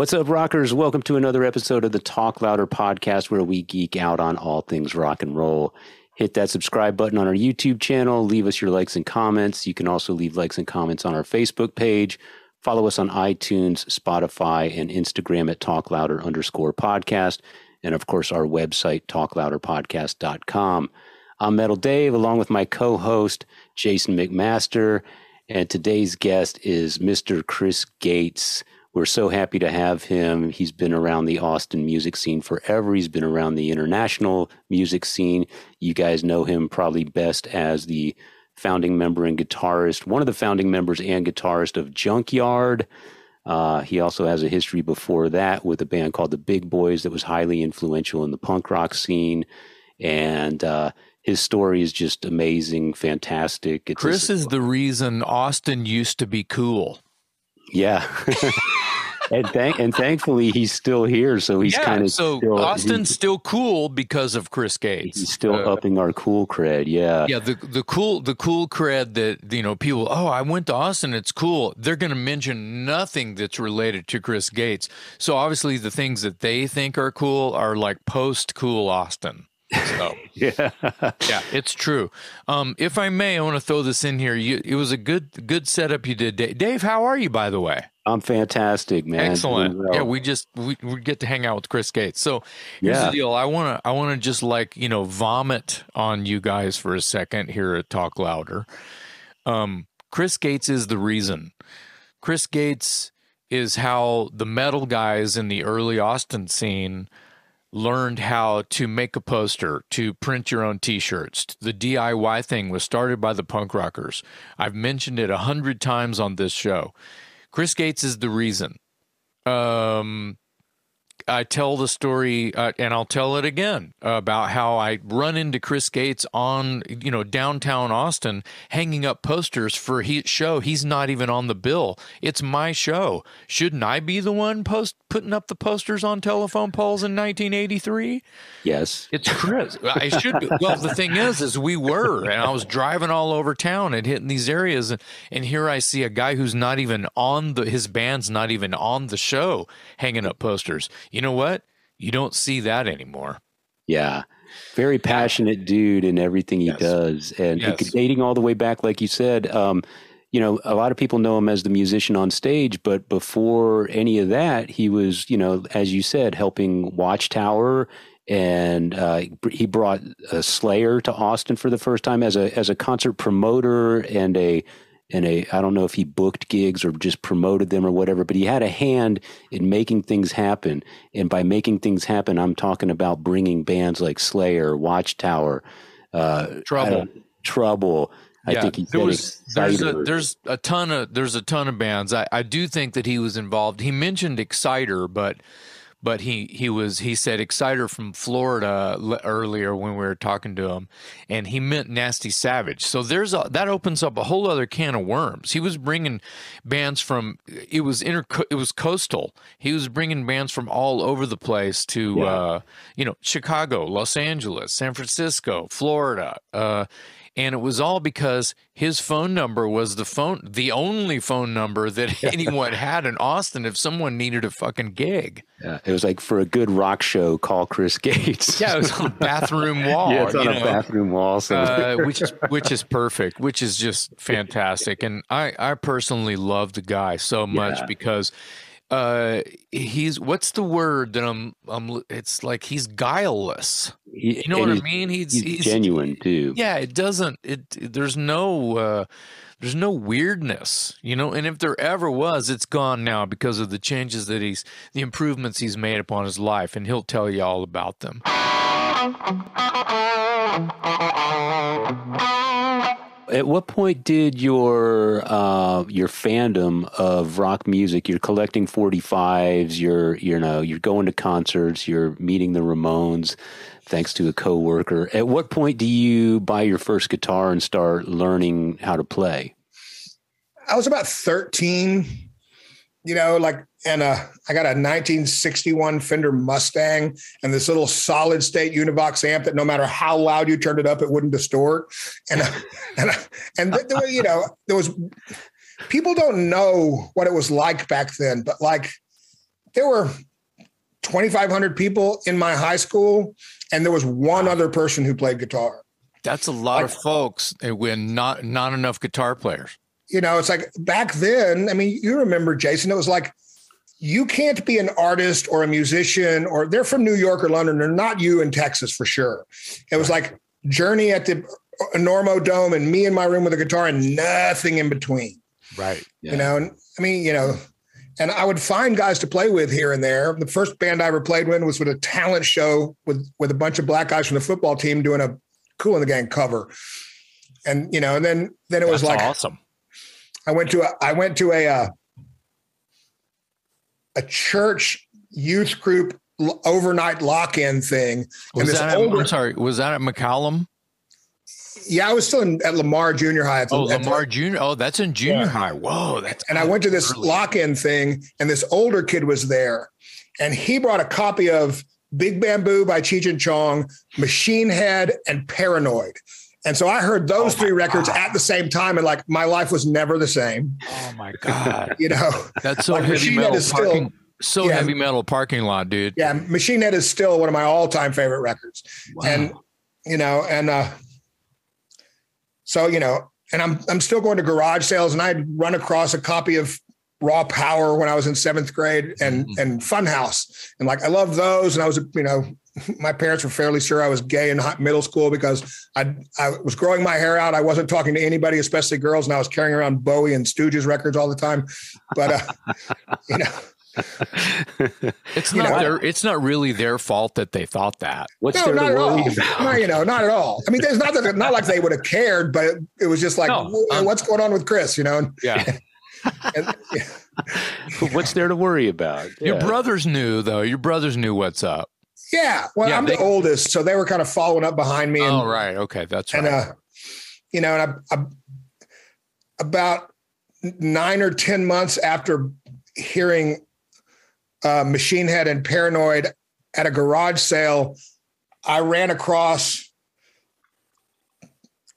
What's up, rockers? Welcome to another episode of the Talk Louder podcast where we geek out on all things rock and roll. Hit that subscribe button on our YouTube channel. Leave us your likes and comments. You can also leave likes and comments on our Facebook page. Follow us on iTunes, Spotify, and Instagram at Talk Louder underscore podcast. And of course, our website, talklouderpodcast.com. I'm Metal Dave, along with my co host, Jason McMaster. And today's guest is Mr. Chris Gates. We're so happy to have him. He's been around the Austin music scene forever. He's been around the international music scene. You guys know him probably best as the founding member and guitarist, one of the founding members and guitarist of Junkyard. Uh, he also has a history before that with a band called the Big Boys that was highly influential in the punk rock scene. And uh, his story is just amazing, fantastic. It's Chris a, is the reason Austin used to be cool. Yeah. and thank and thankfully he's still here, so he's yeah, kind of so still, Austin's still cool because of Chris Gates. He's still uh, upping our cool cred. Yeah, yeah. The the cool the cool cred that you know people. Oh, I went to Austin. It's cool. They're going to mention nothing that's related to Chris Gates. So obviously the things that they think are cool are like post cool Austin. So yeah, yeah, it's true. Um, if I may, I want to throw this in here. You, it was a good good setup you did, Dave. Dave how are you, by the way? I'm fantastic, man. Excellent. Yeah, we just we, we get to hang out with Chris Gates. So here's yeah. the deal. I wanna I wanna just like, you know, vomit on you guys for a second here at Talk Louder. Um, Chris Gates is the reason. Chris Gates is how the metal guys in the early Austin scene learned how to make a poster, to print your own t-shirts. The DIY thing was started by the punk rockers. I've mentioned it a hundred times on this show. Chris Gates is the reason. Um, I tell the story, uh, and I'll tell it again about how I run into Chris Gates on, you know, downtown Austin, hanging up posters for his show. He's not even on the bill. It's my show. Shouldn't I be the one post putting up the posters on telephone poles in 1983? Yes, it's Chris. I should. Be. Well, the thing is, is we were, and I was driving all over town and hitting these areas, and, and here I see a guy who's not even on the his band's not even on the show, hanging up posters you know what? You don't see that anymore. Yeah. Very passionate dude in everything he yes. does. And yes. dating all the way back, like you said, um, you know, a lot of people know him as the musician on stage, but before any of that, he was, you know, as you said, helping Watchtower, and uh, he brought a Slayer to Austin for the first time as a as a concert promoter and a and a I don't know if he booked gigs or just promoted them or whatever, but he had a hand in making things happen. And by making things happen, I'm talking about bringing bands like Slayer, Watchtower, uh, Trouble, Trouble. I yeah, think he there was there's a, there's a ton of there's a ton of bands. I, I do think that he was involved. He mentioned Exciter, but but he he was he said Exciter from Florida earlier when we were talking to him, and he meant Nasty Savage. So there's a, that opens up a whole other can of worms. He was bringing bands from it was inter it was coastal. He was bringing bands from all over the place to yeah. uh, you know Chicago, Los Angeles, San Francisco, Florida. Uh, and it was all because his phone number was the phone the only phone number that anyone had in Austin if someone needed a fucking gig. Yeah, it was like for a good rock show, call Chris Gates. yeah, it was on a bathroom wall. yeah, it's on a know? bathroom wall, so. uh, which is which is perfect, which is just fantastic. And I I personally love the guy so much yeah. because uh he's what's the word that i'm i'm it's like he's guileless. You know what i mean? He's, he's, he's, genuine too. Yeah it doesn't it there's no uh there's no weirdness you know? And if there ever was it's gone now because of the changes that he's the improvements he's made upon his life and he'll tell you all about them at what point did your uh, your fandom of rock music? You're collecting 45s. You're you know you're going to concerts. You're meeting the Ramones, thanks to a coworker. At what point do you buy your first guitar and start learning how to play? I was about 13. You know, like and uh, I got a 1961 Fender Mustang and this little solid state Univox amp that no matter how loud you turned it up, it wouldn't distort. And uh, and and you know there was people don't know what it was like back then, but like there were 2,500 people in my high school, and there was one other person who played guitar. That's a lot like, of folks when not not enough guitar players. You know, it's like back then. I mean, you remember Jason? It was like you can't be an artist or a musician, or they're from New York or London. They're not you in Texas for sure. It was like Journey at the Normo Dome and me in my room with a guitar and nothing in between. Right. Yeah. You know, and I mean, you know, and I would find guys to play with here and there. The first band I ever played with was with a talent show with with a bunch of black guys from the football team doing a Kool and the Gang cover. And you know, and then then it was like awesome. I went to a I went to a uh, a church youth group overnight lock-in thing. Was and this that older, at, I'm sorry, was that at McCallum? Yeah, I was still in, at Lamar Junior High. oh, Lamar Junior. Oh, that's in junior yeah. high. Whoa, that's and I went to this lock-in thing, and this older kid was there, and he brought a copy of Big Bamboo by Cheech and Chong, Machine Head, and Paranoid. And so I heard those oh three records God. at the same time, and like my life was never the same. Oh my God! you know, that's so like heavy metal. Parking, still, so yeah, heavy metal parking lot, dude. Yeah, Machine Head is still one of my all-time favorite records, wow. and you know, and uh, so you know, and I'm I'm still going to garage sales, and I'd run across a copy of Raw Power when I was in seventh grade, and mm-hmm. and Funhouse, and like I love those, and I was you know my parents were fairly sure I was gay in middle school because I I was growing my hair out. I wasn't talking to anybody, especially girls, and I was carrying around Bowie and Stooges records all the time. But uh, you know. it's not know, their, it's not really their fault that they thought that. What's no, not at all. No, you know, not at all. I mean, there's not that not like they would have cared, but it, it was just like, no, um, what's going on with Chris? You know? Yeah. and, yeah. what's there to worry about? Your yeah. brothers knew though. Your brothers knew what's up. Yeah. Well, yeah, I'm they, the oldest, so they were kind of following up behind me. And, oh, right. Okay, that's right. And uh, you know, and I, I, about nine or ten months after hearing uh, Machine Head and Paranoid at a garage sale, I ran across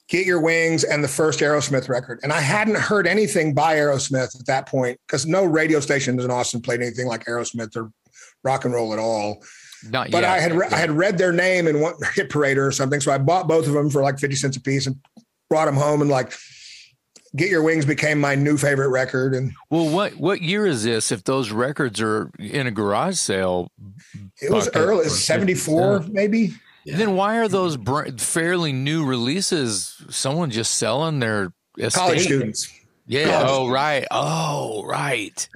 Get Your Wings and the first Aerosmith record. And I hadn't heard anything by Aerosmith at that point because no radio stations in Austin played anything like Aerosmith or rock and roll at all. Not but yet. I had re- I had read their name in one hit parade or something, so I bought both of them for like fifty cents a piece and brought them home and like Get Your Wings became my new favorite record. And well, what what year is this? If those records are in a garage sale, it was early seventy four maybe. Yeah. Then why are those fairly new releases? Someone just selling their estate? college students. Yeah. College. Oh, right. Oh, right.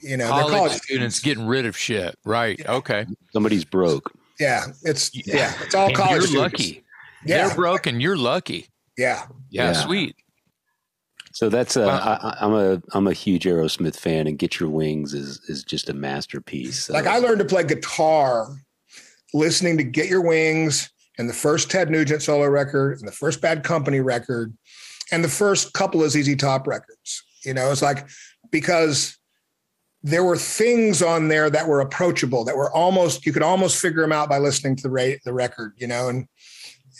You know, college, college students getting rid of shit. Right. Yeah. Okay. Somebody's broke. Yeah. It's yeah. yeah it's all and college. You're students. lucky. Yeah. They're broke and you're lucky. Yeah. Yeah. yeah. Sweet. So that's uh, wow. I, am a I'm a huge Aerosmith fan, and Get Your Wings is is just a masterpiece. So. Like I learned to play guitar listening to Get Your Wings and the first Ted Nugent solo record and the first Bad Company record and the first couple of ZZ Top records. You know, it's like because there were things on there that were approachable, that were almost you could almost figure them out by listening to the rate the record. You know, and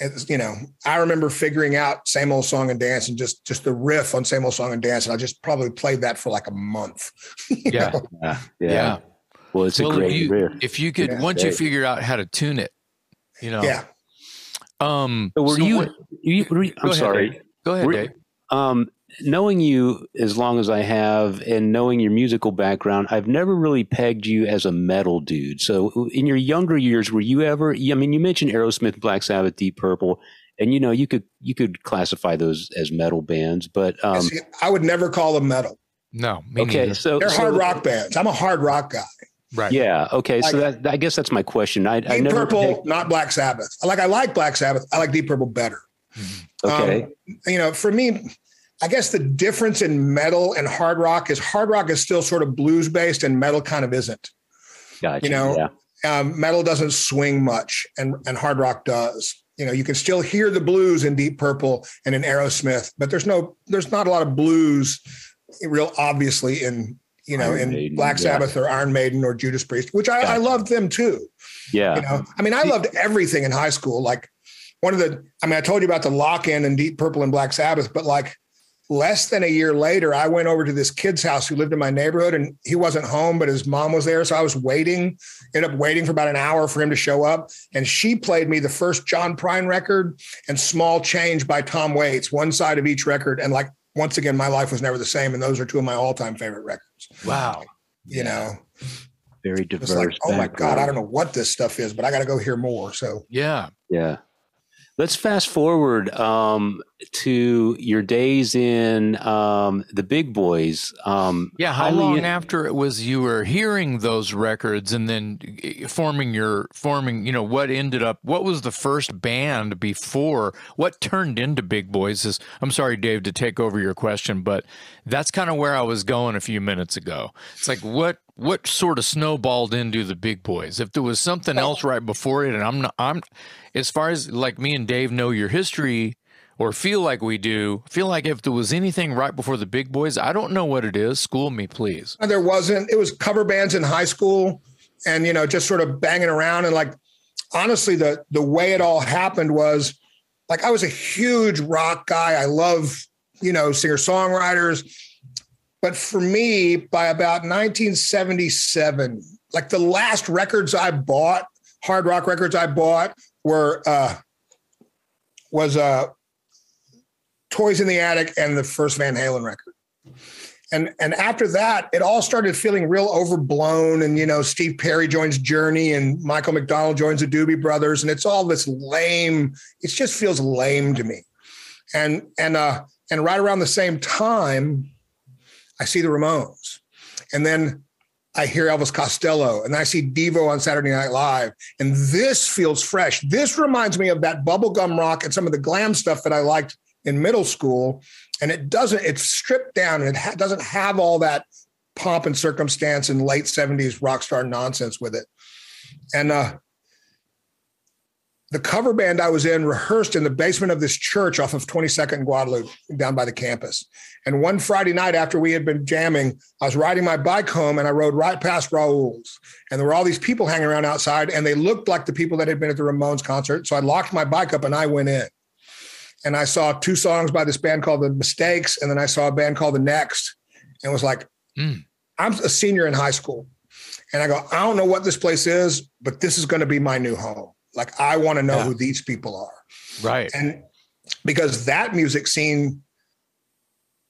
it's, you know, I remember figuring out same old song and dance and just just the riff on same old song and dance, and I just probably played that for like a month. yeah. yeah. yeah, Well, it's well, a great if you, if you could yeah, once great. you figure out how to tune it, you know. Yeah. Um. So were so you, what, you? Were you? I'm sorry. Ahead, Go ahead, were, Dave. Um, knowing you as long as I have and knowing your musical background, I've never really pegged you as a metal dude. So in your younger years, were you ever, I mean, you mentioned Aerosmith, Black Sabbath, Deep Purple, and you know, you could, you could classify those as metal bands, but, um, I would never call them metal. No. okay. Neither. So they're so, hard rock bands. I'm a hard rock guy. Right. Yeah. Okay. Like, so that, I guess that's my question. I, Deep I never Purple, pegged... not Black Sabbath. Like I like Black Sabbath. I like Deep Purple better. Mm-hmm. Okay. Um, you know, for me, I guess the difference in metal and hard rock is hard rock is still sort of blues based and metal kind of isn't. Gotcha. You know, yeah. um, metal doesn't swing much and, and hard rock does. You know, you can still hear the blues in Deep Purple and in Aerosmith, but there's no, there's not a lot of blues real obviously in, you know, Iron in Maiden, Black Sabbath yeah. or Iron Maiden or Judas Priest, which I, I loved them too. Yeah. You know, I mean, I loved everything in high school. Like one of the, I mean, I told you about the lock in and Deep Purple and Black Sabbath, but like less than a year later, I went over to this kid's house who lived in my neighborhood and he wasn't home, but his mom was there. So I was waiting, ended up waiting for about an hour for him to show up. And she played me the first John Prine record and Small Change by Tom Waits, one side of each record. And like, once again, my life was never the same. And those are two of my all time favorite records. Wow. You know, very diverse. Like, oh my God, I don't know what this stuff is, but I got to go hear more. So, yeah. Yeah. Let's fast forward um, to your days in um, the big boys. Um, yeah, how long after it was you were hearing those records and then eh, forming your forming? You know, what ended up? What was the first band before? What turned into Big Boys? Is I'm sorry, Dave, to take over your question, but that's kind of where I was going a few minutes ago. It's like what what sort of snowballed into the big boys? If there was something else right before it, and I'm not, I'm, as far as like me and Dave know your history or feel like we do, feel like if there was anything right before the big boys, I don't know what it is. School me, please. There wasn't. It was cover bands in high school, and you know, just sort of banging around. And like, honestly, the the way it all happened was, like, I was a huge rock guy. I love you know singer songwriters but for me, by about 1977, like the last records I bought, hard rock records I bought were uh was uh Toys in the Attic and the first Van Halen record. And and after that, it all started feeling real overblown. And you know, Steve Perry joins Journey and Michael McDonald joins the Doobie Brothers, and it's all this lame. It just feels lame to me. And and uh and right around the same time, I see the Ramones. And then I hear Elvis Costello and I see Devo on Saturday Night Live. And this feels fresh. This reminds me of that bubblegum rock and some of the glam stuff that I liked in middle school. And it doesn't, it's stripped down and it ha- doesn't have all that pomp and circumstance and late 70s rock star nonsense with it. And uh, the cover band I was in rehearsed in the basement of this church off of 22nd and Guadalupe down by the campus. And one Friday night after we had been jamming, I was riding my bike home and I rode right past Raul's. And there were all these people hanging around outside and they looked like the people that had been at the Ramones concert. So I locked my bike up and I went in. And I saw two songs by this band called The Mistakes. And then I saw a band called The Next and was like, mm. I'm a senior in high school. And I go, I don't know what this place is, but this is going to be my new home. Like I want to know yeah. who these people are. Right. And because that music scene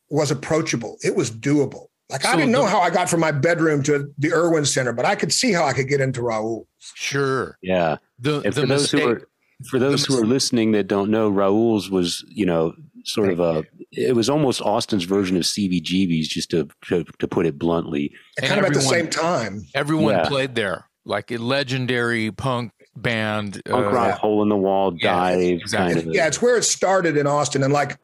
was approachable, it was doable. Like so I didn't know the, how I got from my bedroom to the Erwin Center, but I could see how I could get into Raul. Sure. Yeah. The, the for those who are for those who are listening that don't know, Raul's was, you know, sort of a it was almost Austin's version of CBGB's, just to to, to put it bluntly. And kind of at the same time. Everyone yeah. played there. Like a legendary punk band, punk uh, rock, hole in the wall, dive exactly. kind of. Yeah, it's where it started in Austin, and like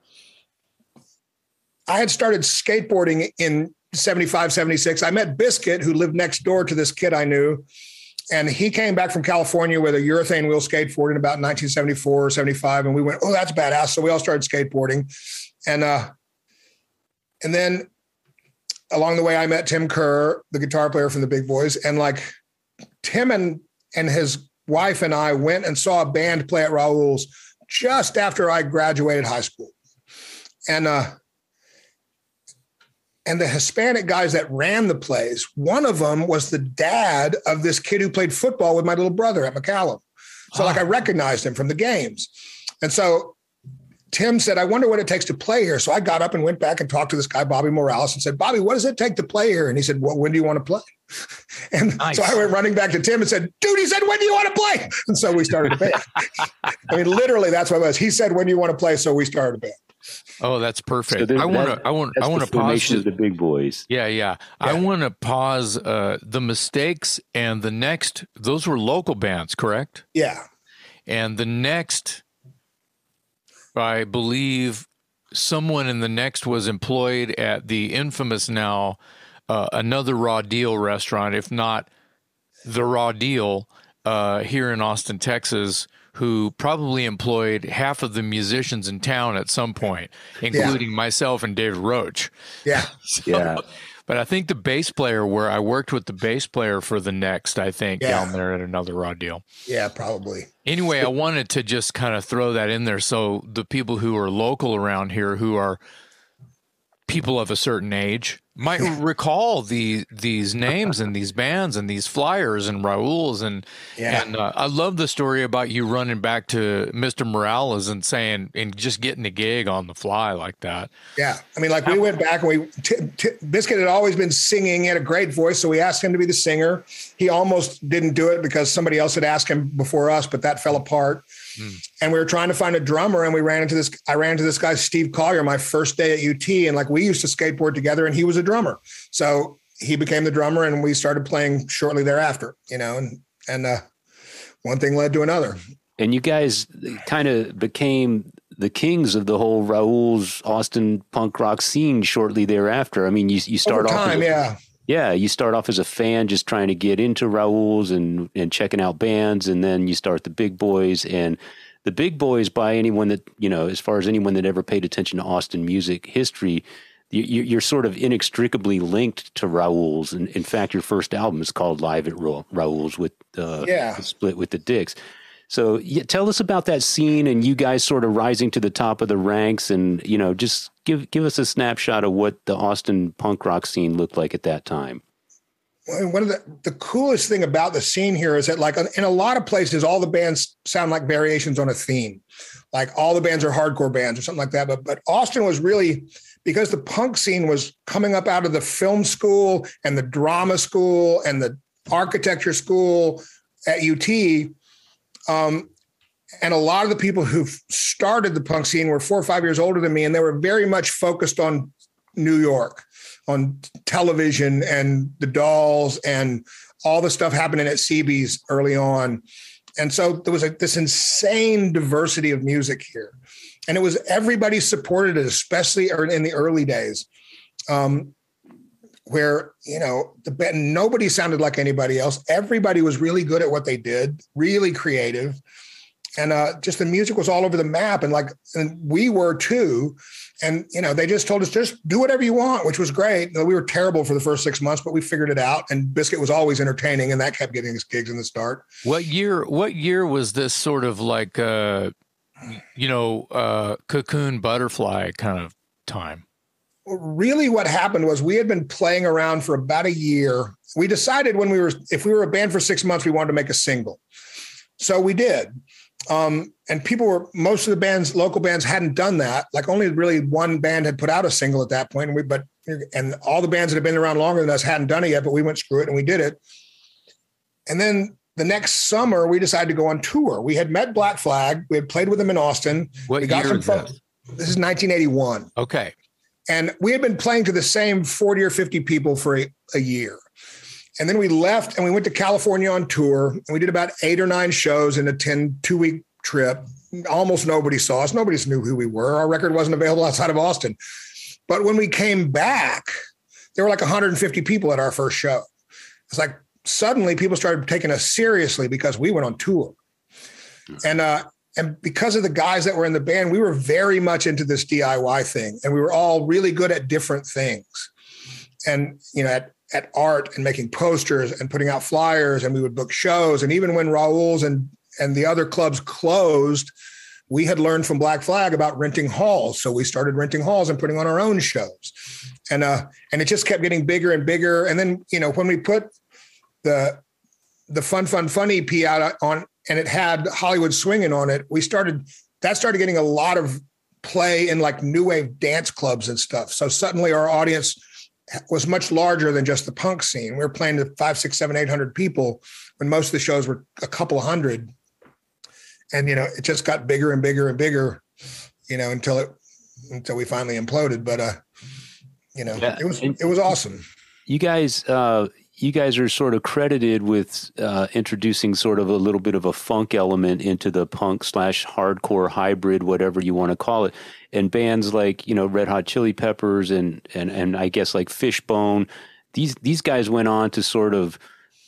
I had started skateboarding in 75, 76. I met Biscuit, who lived next door to this kid I knew. And he came back from California with a urethane wheel skateboard in about 1974 or 75. And we went, oh, that's badass. So we all started skateboarding. And uh, and then along the way, I met Tim Kerr, the guitar player from the Big Boys. And like Tim and and his wife and I went and saw a band play at Raul's just after I graduated high school. And uh, and the Hispanic guys that ran the plays, one of them was the dad of this kid who played football with my little brother at McCallum. So, like, I recognized him from the games. And so Tim said, I wonder what it takes to play here. So I got up and went back and talked to this guy, Bobby Morales, and said, Bobby, what does it take to play here? And he said, Well, when do you want to play? And nice. so I went running back to Tim and said, Dude, he said, When do you want to play? And so we started a band. I mean, literally, that's what it was. He said, When do you want to play? So we started a band. Oh, that's perfect. So I want to. I want. I want to pause. Of the big boys. Yeah, yeah. yeah. I want to pause. Uh, the mistakes and the next. Those were local bands, correct? Yeah. And the next, I believe, someone in the next was employed at the infamous now uh, another Raw Deal restaurant, if not the Raw Deal, uh, here in Austin, Texas who probably employed half of the musicians in town at some point, including yeah. myself and David Roach. Yeah. so, yeah. But I think the bass player, where I worked with the bass player for the next, I think yeah. down there at another raw deal. Yeah, probably. Anyway, I wanted to just kind of throw that in there so the people who are local around here who are people of a certain age might recall the these names and these bands and these flyers and Raul's and yeah. and uh, I love the story about you running back to Mr. Morales and saying and just getting a gig on the fly like that. Yeah, I mean, like we went back and we t- t- Biscuit had always been singing. He had a great voice, so we asked him to be the singer. He almost didn't do it because somebody else had asked him before us, but that fell apart. Mm. And we were trying to find a drummer, and we ran into this. I ran into this guy, Steve Collier, my first day at UT, and like we used to skateboard together, and he was a drummer. So he became the drummer, and we started playing shortly thereafter. You know, and and uh, one thing led to another. And you guys kind of became the kings of the whole Raul's Austin punk rock scene shortly thereafter. I mean, you you start Over time, off, yeah. Yeah, you start off as a fan just trying to get into Raul's and and checking out bands, and then you start the big boys and the big boys. By anyone that you know, as far as anyone that ever paid attention to Austin music history, you, are sort of inextricably linked to Raul's. And in fact, your first album is called Live at Raul's with uh, yeah. split with the Dicks. So yeah, tell us about that scene and you guys sort of rising to the top of the ranks and, you know, just give, give us a snapshot of what the Austin punk rock scene looked like at that time. One of the, the coolest thing about the scene here is that like in a lot of places, all the bands sound like variations on a theme. Like all the bands are hardcore bands or something like that. But, but Austin was really, because the punk scene was coming up out of the film school and the drama school and the architecture school at UT, um, and a lot of the people who started the punk scene were four or five years older than me, and they were very much focused on New York, on television and the dolls and all the stuff happening at CB's early on. And so there was a, this insane diversity of music here. And it was everybody supported it, especially in the early days. Um, where you know the nobody sounded like anybody else. Everybody was really good at what they did really creative. And uh, just the music was all over the map. And like and we were too. And you know they just told us just do whatever you want which was great. We were terrible for the first six months but we figured it out. And biscuit was always entertaining and that kept getting us gigs in the start. What year what year was this sort of like uh you know uh cocoon butterfly kind of time really what happened was we had been playing around for about a year. We decided when we were, if we were a band for six months, we wanted to make a single. So we did. Um, and people were, most of the bands, local bands hadn't done that. Like only really one band had put out a single at that point. And we, but, and all the bands that had been around longer than us hadn't done it yet, but we went screw it and we did it. And then the next summer, we decided to go on tour. We had met Black Flag. We had played with them in Austin. What we got year some is this? This is 1981. Okay. And we had been playing to the same 40 or 50 people for a, a year. And then we left and we went to California on tour and we did about eight or nine shows in a 10, two week trip. Almost nobody saw us. Nobody knew who we were. Our record wasn't available outside of Austin. But when we came back, there were like 150 people at our first show. It's like suddenly people started taking us seriously because we went on tour. Hmm. And uh, and because of the guys that were in the band, we were very much into this DIY thing, and we were all really good at different things. And you know, at at art and making posters and putting out flyers, and we would book shows. And even when Raul's and and the other clubs closed, we had learned from Black Flag about renting halls, so we started renting halls and putting on our own shows. And uh, and it just kept getting bigger and bigger. And then you know, when we put the the fun fun fun EP out on and it had Hollywood swinging on it, we started that started getting a lot of play in like new wave dance clubs and stuff. So suddenly our audience was much larger than just the punk scene. We were playing to five, six, seven, eight hundred people when most of the shows were a couple hundred. And you know, it just got bigger and bigger and bigger, you know, until it until we finally imploded. But uh, you know, yeah. it was it was awesome. You guys uh you guys are sort of credited with uh, introducing sort of a little bit of a funk element into the punk slash hardcore hybrid, whatever you want to call it. And bands like you know Red Hot Chili Peppers and and and I guess like Fishbone, these these guys went on to sort of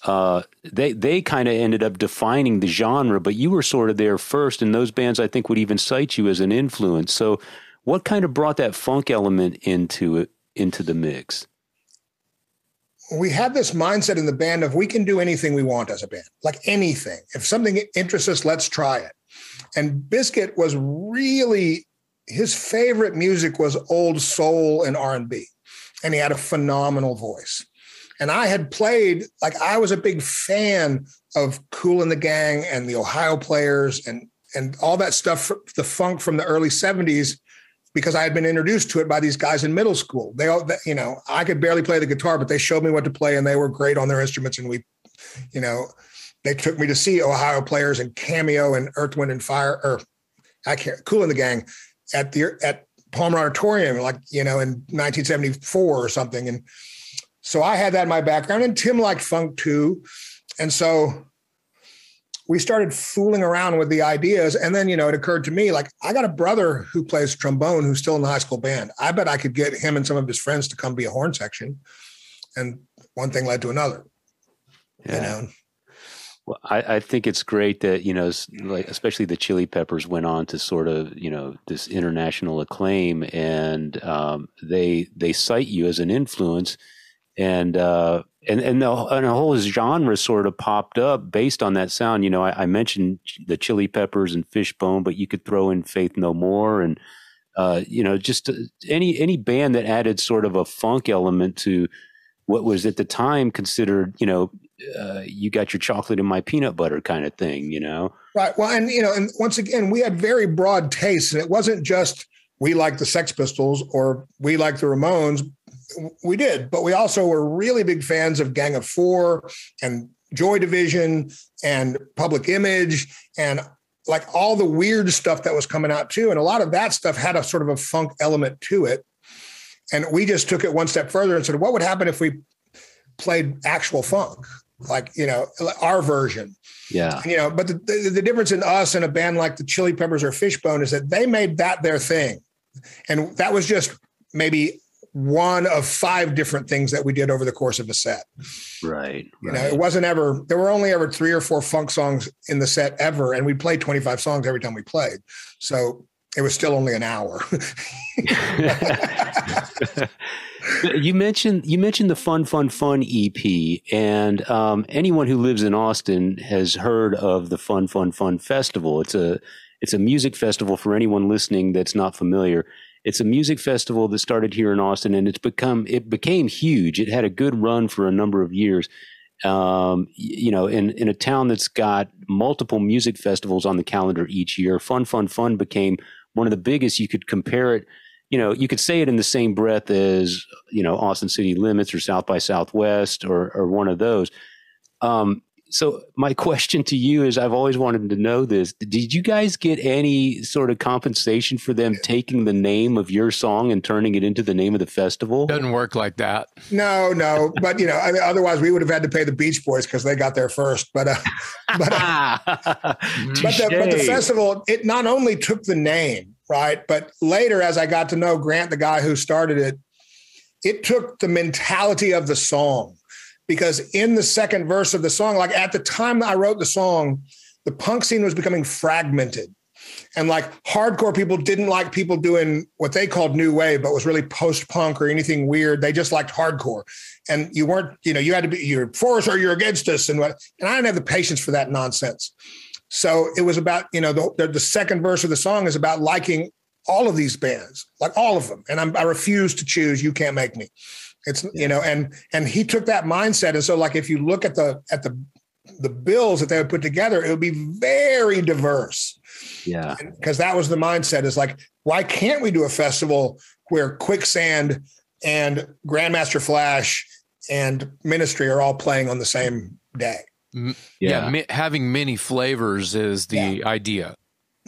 uh, they they kind of ended up defining the genre, but you were sort of there first, and those bands I think would even cite you as an influence. So, what kind of brought that funk element into it into the mix? We had this mindset in the band of we can do anything we want as a band, like anything. If something interests us, let's try it. And Biscuit was really his favorite music was old soul and R&B and he had a phenomenal voice. And I had played like I was a big fan of Kool and the Gang and the Ohio Players and and all that stuff, the funk from the early '70s, because I had been introduced to it by these guys in middle school. They all, you know, I could barely play the guitar, but they showed me what to play, and they were great on their instruments. And we, you know, they took me to see Ohio Players and Cameo and Earth, Wind and Fire, or I can't Kool and the Gang at the at Palmer Auditorium, like you know, in 1974 or something. And so I had that in my background, and Tim liked funk too. And so we started fooling around with the ideas. And then, you know, it occurred to me like, I got a brother who plays trombone who's still in the high school band. I bet I could get him and some of his friends to come be a horn section. And one thing led to another. Yeah. You know? Well, I, I, think it's great that you know, like especially the Chili Peppers went on to sort of you know this international acclaim, and um, they they cite you as an influence, and uh, and and, the, and a whole genre sort of popped up based on that sound. You know, I, I, mentioned the Chili Peppers and Fishbone, but you could throw in Faith No More and uh, you know just uh, any any band that added sort of a funk element to what was at the time considered you know uh, you got your chocolate in my peanut butter kind of thing. You know, right? Well, and you know, and once again, we had very broad tastes, and it wasn't just we like the Sex Pistols or we like the Ramones we did, but we also were really big fans of Gang of Four and Joy Division and Public Image and like all the weird stuff that was coming out too. And a lot of that stuff had a sort of a funk element to it. And we just took it one step further and said, what would happen if we played actual funk? Like, you know, our version. Yeah. You know, but the, the, the difference in us and a band like the Chili Peppers or Fishbone is that they made that their thing. And that was just maybe one of five different things that we did over the course of a set. Right. You know, it wasn't ever, there were only ever three or four funk songs in the set ever. And we played 25 songs every time we played. So it was still only an hour. you mentioned you mentioned the fun fun fun ep and um, anyone who lives in austin has heard of the fun fun fun festival it's a it's a music festival for anyone listening that's not familiar it's a music festival that started here in Austin, and it's become it became huge. It had a good run for a number of years. Um, you know, in in a town that's got multiple music festivals on the calendar each year, Fun Fun Fun became one of the biggest. You could compare it. You know, you could say it in the same breath as you know Austin City Limits or South by Southwest or or one of those. Um, so my question to you is I've always wanted to know this. Did you guys get any sort of compensation for them taking the name of your song and turning it into the name of the festival? Doesn't work like that. No, no. But you know, I mean, otherwise we would have had to pay the Beach Boys because they got there first. But uh, but uh, but, the, but the festival it not only took the name right, but later as I got to know Grant, the guy who started it, it took the mentality of the song because in the second verse of the song, like at the time I wrote the song, the punk scene was becoming fragmented. And like hardcore people didn't like people doing what they called new wave, but was really post punk or anything weird. They just liked hardcore. And you weren't, you know, you had to be, you're for us or you're against us. And what, and I didn't have the patience for that nonsense. So it was about, you know, the, the, second verse of the song is about liking all of these bands, like all of them. And I'm, I refuse to choose. You can't make me. It's yeah. you know, and and he took that mindset, and so like if you look at the at the the bills that they would put together, it would be very diverse. Yeah, because that was the mindset. Is like, why can't we do a festival where Quicksand and Grandmaster Flash and Ministry are all playing on the same day? Yeah, yeah mi- having many flavors is the yeah. idea.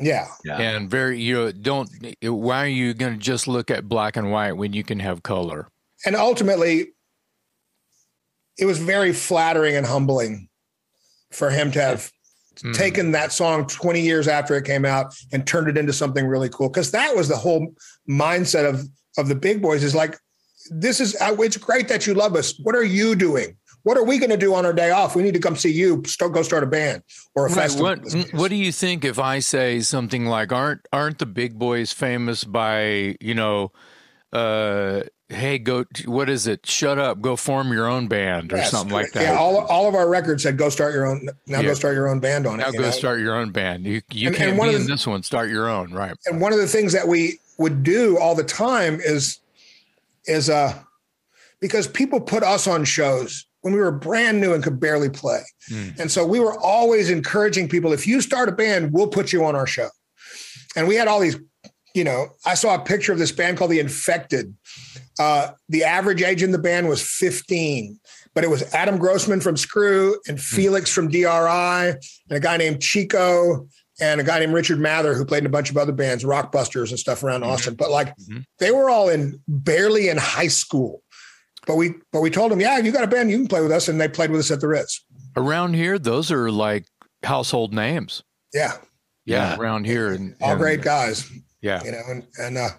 Yeah. yeah. And very, you know, don't, why are you going to just look at black and white when you can have color? And ultimately, it was very flattering and humbling for him to have mm. taken that song 20 years after it came out and turned it into something really cool. Because that was the whole mindset of of the big boys is like, this is uh, it's great that you love us. What are you doing? What are we going to do on our day off? We need to come see you. Start, go start a band or a right, festival. What, what do you think if I say something like, "Aren't aren't the big boys famous by you know?" Uh, hey, go, what is it? Shut up, go form your own band or yes, something like that. Yeah, all, all of our records said go start your own. Now yeah. go start your own band on now it. Now go know? start your own band. You you and, can't and be in this one. Start your own, right? And one of the things that we would do all the time is is uh because people put us on shows when we were brand new and could barely play. Mm. And so we were always encouraging people if you start a band, we'll put you on our show. And we had all these, you know, I saw a picture of this band called The Infected. Uh, the average age in the band was 15, but it was Adam Grossman from Skrew and hmm. Felix from DRI and a guy named Chico and a guy named Richard Mather who played in a bunch of other bands, Rockbusters and stuff around mm-hmm. Austin. But like mm-hmm. they were all in barely in high school. But we but we told them, yeah, you got a band, you can play with us, and they played with us at the Ritz. Around here, those are like household names. Yeah, yeah, yeah. around here, and all and, great guys. Yeah, you know, and and uh,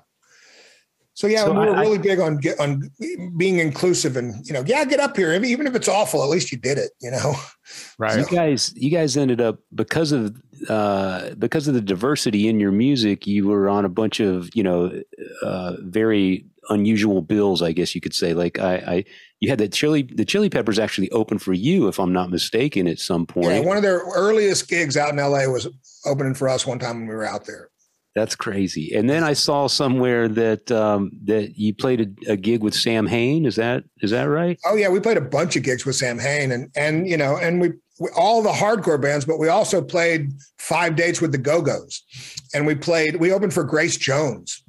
so yeah, so we were I, really big on on being inclusive, and you know, yeah, get up here, even if it's awful, at least you did it. You know, right? So, you guys, you guys ended up because of uh, because of the diversity in your music, you were on a bunch of you know uh, very unusual bills, I guess you could say. Like I, I you had the chili the chili peppers actually open for you, if I'm not mistaken, at some point. Yeah, one of their earliest gigs out in LA was opening for us one time when we were out there. That's crazy. And then I saw somewhere that um, that you played a, a, gig with Samhain. Is that is that right? Oh yeah, we played a bunch of gigs with Samhain, and and you know, and we, we all the hardcore bands, but we also played five dates with the Go Go's, and we played. We opened for Grace Jones.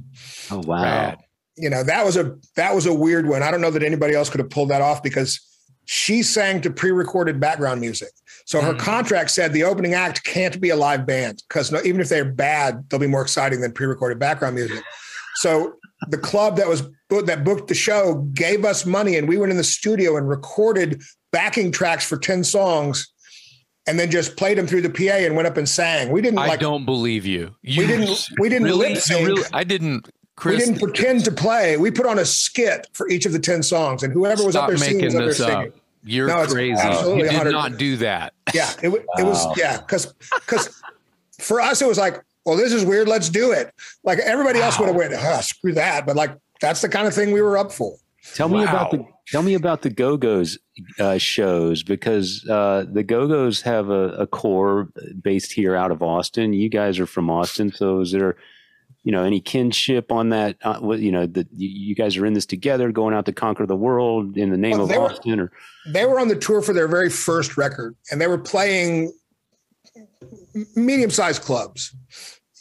Oh wow! Rad you know that was a that was a weird one. I don't know that anybody else could have pulled that off because she sang to pre-recorded background music. So her mm. contract said the opening act can't be a live band because no, even if they're bad, they'll be more exciting than pre-recorded background music. So the club that was that booked the show gave us money, and we went in the studio and recorded backing tracks for ten songs and then just played them through the PA and went up and sang. We didn't. I like, don't believe you. you we didn't. We didn't really, lip sync. Really, I didn't. Chris, we didn't pretend to play. We put on a skit for each of the 10 songs, and whoever was up there singing was up there singing. Up. You're no, crazy. You did 100. not do that. Yeah, it, wow. was, yeah, because because for us, it was like, well, this is weird. Let's do it. Like everybody wow. else would have went, oh, screw that. But like, that's the kind of thing we were up for. Tell me about the tell me about the Go Go's uh, shows because uh, the Go Go's have a, a, core based here out of Austin. You guys are from Austin, so is there you know any kinship on that uh, you know that you guys are in this together going out to conquer the world in the name well, of austin were, or they were on the tour for their very first record and they were playing medium-sized clubs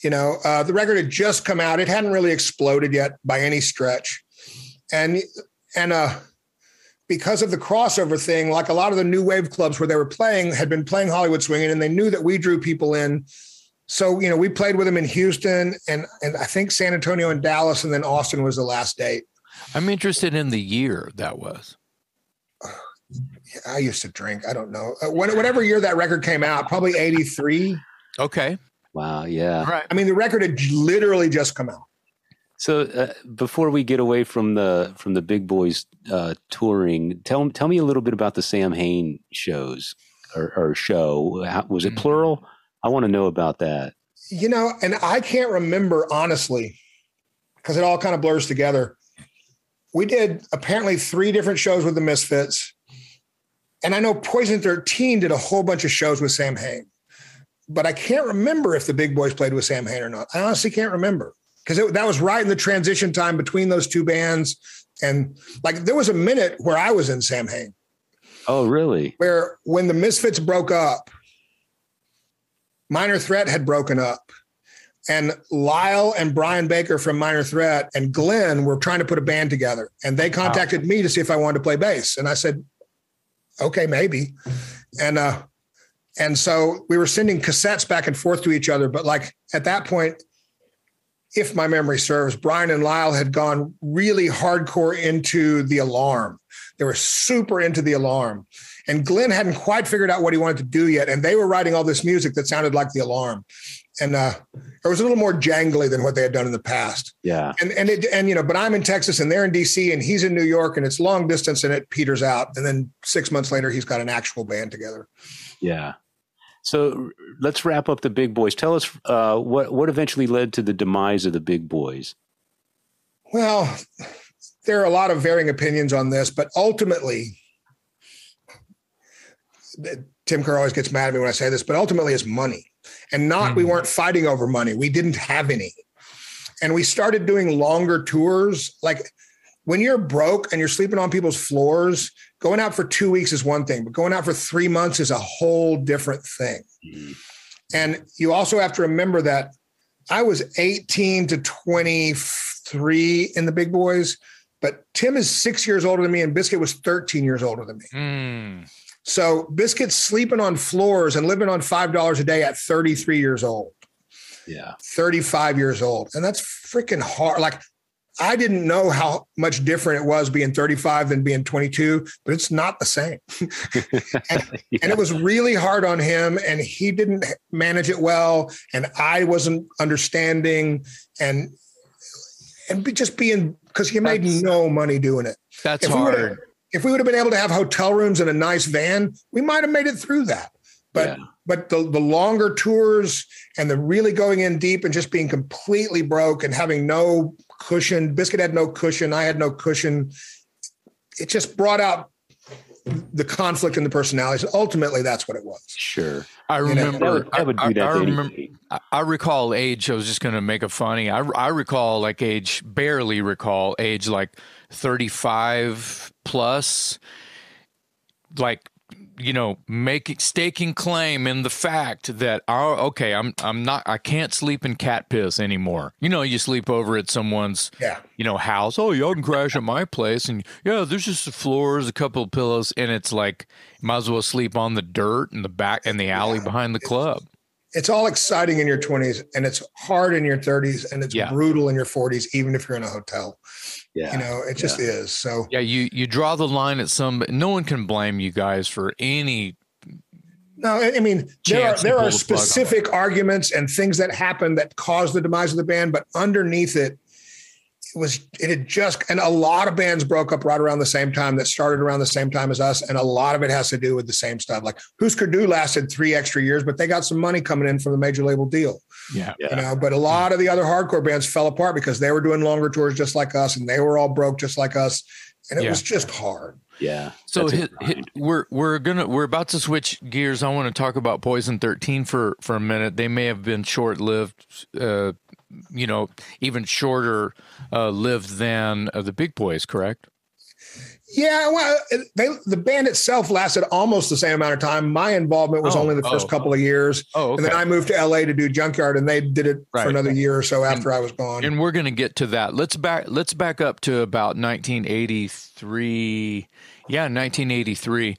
you know? Uh, the record had just come out. It hadn't really exploded yet by any stretch. And and uh because of the crossover thing like a lot of the new wave clubs where they were playing had been playing hollywood swinging and they knew that we drew people in so you know we played with him in Houston and and I think San Antonio and Dallas and then Austin was the last date. I'm interested in the year that was. I used to drink. I don't know. Uh, when, whatever year that record came out, probably 83. Okay. Wow. Yeah. Right. I mean, the record had literally just come out. So uh, before we get away from the from the big boys uh, touring, tell tell me a little bit about the Samhain shows or, or show. How, was it mm-hmm. plural? I want to know about that. You know, and I can't remember honestly because it all kind of blurs together. We did apparently three different shows with the Misfits. And I know Poison 13 did a whole bunch of shows with Samhain. But I can't remember if the big boys played with Samhain or not. I honestly can't remember because that was right in the transition time between those two bands. And like there was a minute where I was in Samhain. Oh, really? Where when the Misfits broke up, Minor Threat had broken up. And Lyle and Brian Baker from Minor Threat and Glenn were trying to put a band together. And they contacted wow. me to see if I wanted to play bass. And I said, okay, maybe. And uh, and so we were sending cassettes back and forth to each other. But like at that point, if my memory serves, Brian and Lyle had gone really hardcore into the alarm. They were super into the alarm. And Glenn hadn't quite figured out what he wanted to do yet. And they were writing all this music that sounded like the alarm. And uh, it was a little more jangly than what they had done in the past. Yeah. And and it and you know, but I'm in Texas and they're in DC and he's in New York and it's long distance and it peters out. And then six months later, he's got an actual band together. Yeah. So let's wrap up the big boys. Tell us uh, what what eventually led to the demise of the big boys. Well, there are a lot of varying opinions on this, but ultimately, Tim Kerr always gets mad at me when I say this, but ultimately it's money. And not mm-hmm. we weren't fighting over money. We didn't have any. and we started doing longer tours. Like when you're broke and you're sleeping on people's floors, going out for two weeks is one thing, but going out for three months is a whole different thing. Mm-hmm. And you also have to remember that I was 18 to 23 in the big boys, but Tim is six years older than me, and Biscuit was 13 years older than me. Mm. So Biscuit's sleeping on floors and living on $5 a day at 33 years old. Yeah. 35 years old. And that's freaking hard. Like I didn't know how much different it was being 35 than being 22, but it's not the same. and, yeah. and, it was really hard on him, and he didn't manage it well, and I wasn't understanding, and and just being because he made that's, no money doing it. That's if hard. We if we would have been able to have hotel rooms and a nice van, we might have made it through that. But yeah. but the the longer tours and the really going in deep and just being completely broke and having no cushion. Biscuit had no cushion. I had no cushion. It just brought out the conflict in the personalities. Ultimately, that's what it was. Sure. I remember. I, would, do that. I, I remember. I recall age. I was just going to make a funny. I I recall like age. Barely recall age like thirty five plus. Like you know, making staking claim in the fact that oh, okay, I'm I'm not I can't sleep in cat piss anymore. You know, you sleep over at someone's yeah. you know house. Oh, y'all can crash at my place, and yeah, there's just the floors, a couple of pillows, and it's like might as well sleep on the dirt in the back in the alley yeah. behind the club. It's all exciting in your 20s, and it's hard in your 30s, and it's yeah. brutal in your 40s, even if you're in a hotel. Yeah. You know, it just yeah. is. So Yeah, you you draw the line at some no one can blame you guys for any no, I mean there are there are specific arguments and things that happen that cause the demise of the band, but underneath it, it was it had just and a lot of bands broke up right around the same time that started around the same time as us, and a lot of it has to do with the same stuff. Like Husker Du lasted three extra years, but they got some money coming in from the major label deal. Yeah. You know, but a lot of the other hardcore bands fell apart because they were doing longer tours just like us and they were all broke just like us. And it yeah. was just hard. Yeah. So hit, hit, we're we're gonna we're about to switch gears. I want to talk about Poison Thirteen for for a minute. They may have been short lived, uh, you know, even shorter uh, lived than uh, the Big Boys. Correct? Yeah, well, they, the band itself lasted almost the same amount of time. My involvement was oh, only the first oh, couple of years. Oh, okay. And then I moved to LA to do Junkyard, and they did it right. for another year or so after and, I was gone. And we're going to get to that. Let's back. Let's back up to about 1983. Yeah, 1983,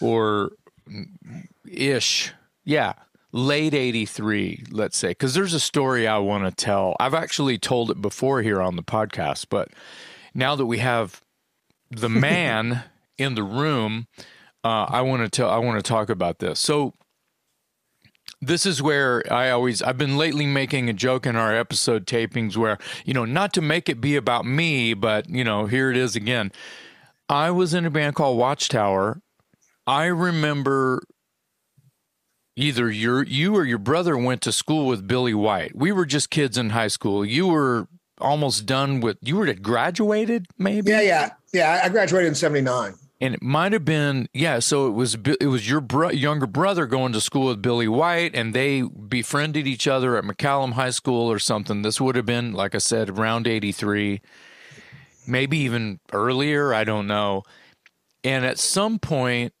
or ish. Yeah, late 83 let's say because there's a story i want to tell i've actually told it before here on the podcast but now that we have the man in the room, uh, I want to tell. I want to talk about this. So this is where I always I've been lately making a joke in our episode tapings where you know not to make it be about me, but you know here it is again. I was in a band called Watchtower. I remember either your you or your brother went to school with Billy White. We were just kids in high school. You were almost done with you were graduated maybe? Yeah yeah. Yeah i graduated in 79 and it might have been yeah so it was it was your bro- younger brother going to school with billy white and they befriended each other at mccallum high school or something. This would have been like i said around 83 maybe even earlier i don't know. And at some point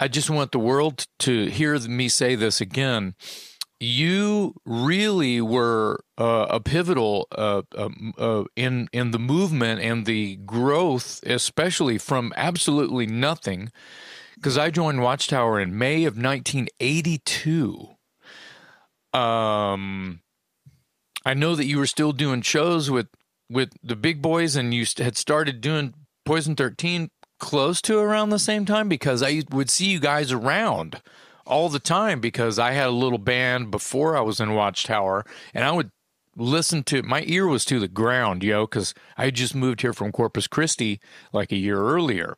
i just want the world to hear me say this again you really were uh, a pivotal uh, um, uh, in in the movement and the growth, especially from absolutely nothing. Because I joined Watchtower in May of 1982. Um, I know that you were still doing shows with with the big boys, and you had started doing Poison 13 close to around the same time because I would see you guys around all the time because I had a little band before I was in Watchtower, and I would listen to my ear was to the ground, yo, because I just moved here from Corpus Christi like a year earlier.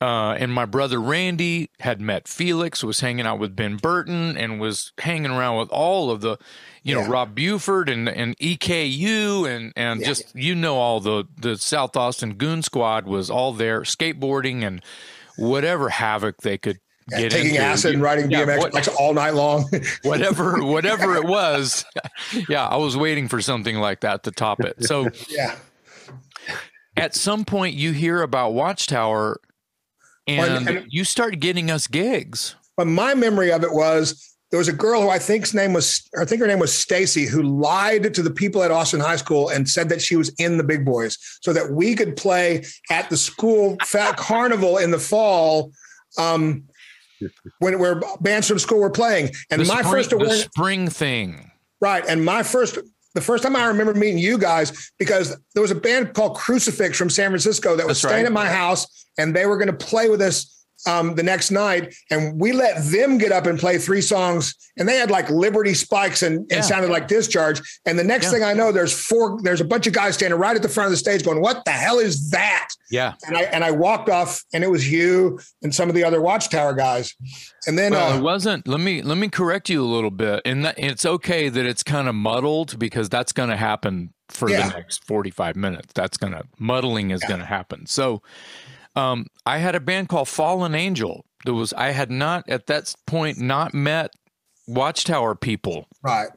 Uh, and my brother Randy had met Felix, was hanging out with Ben Burton, and was hanging around with all of the, you yeah. know, Rob Buford and and EKU and and yeah. just you know all the the South Austin Goon Squad was all there skateboarding and whatever havoc they could taking into, Taking acid and riding yeah, BMX what, bikes all night long. whatever, whatever it was. Yeah, I was waiting for something like that to top it. So yeah. At some point, you hear about Watchtower, and, and you start getting us gigs. But my memory of it was there was a girl who I think's name was, I think her name was Stacy, who lied to the people at Austin High School and said that she was in the Big Boys so that we could play at the school fat carnival in the fall. Um, when where bands from school were playing, and the my spring, first awareness, spring thing, right? And my first the first time I remember meeting you guys because there was a band called Crucifix from San Francisco that was That's staying right. at my house and they were going to play with us um, the next night, and we let them get up and play three songs, and they had like Liberty spikes and, and yeah. sounded like Discharge. And the next yeah. thing I know, there's four, there's a bunch of guys standing right at the front of the stage, going, "What the hell is that?" Yeah. And I and I walked off, and it was you and some of the other Watchtower guys. And then well, uh, it wasn't. Let me let me correct you a little bit, and that, it's okay that it's kind of muddled because that's going to happen for yeah. the next 45 minutes. That's going to muddling is going to happen. So um, I had a band called Fallen Angel. There was I had not at that point not met Watchtower people. Right.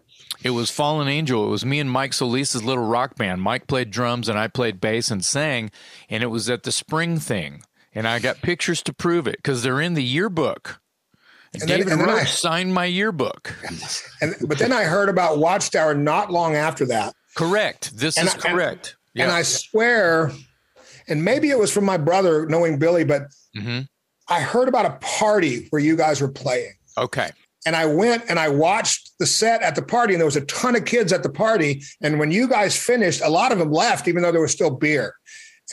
It was Fallen Angel. It was me and Mike Solis's little rock band. Mike played drums and I played bass and sang, and it was at the spring thing. And I got pictures to prove it because they're in the yearbook. And David then, Roach I, signed my yearbook. And, but then I heard about Watchtower not long after that. Correct. This and is I, correct. And, yeah. and I swear and maybe it was from my brother knowing Billy, but mm-hmm. I heard about a party where you guys were playing. Okay. And I went and I watched the set at the party, and there was a ton of kids at the party. And when you guys finished, a lot of them left, even though there was still beer.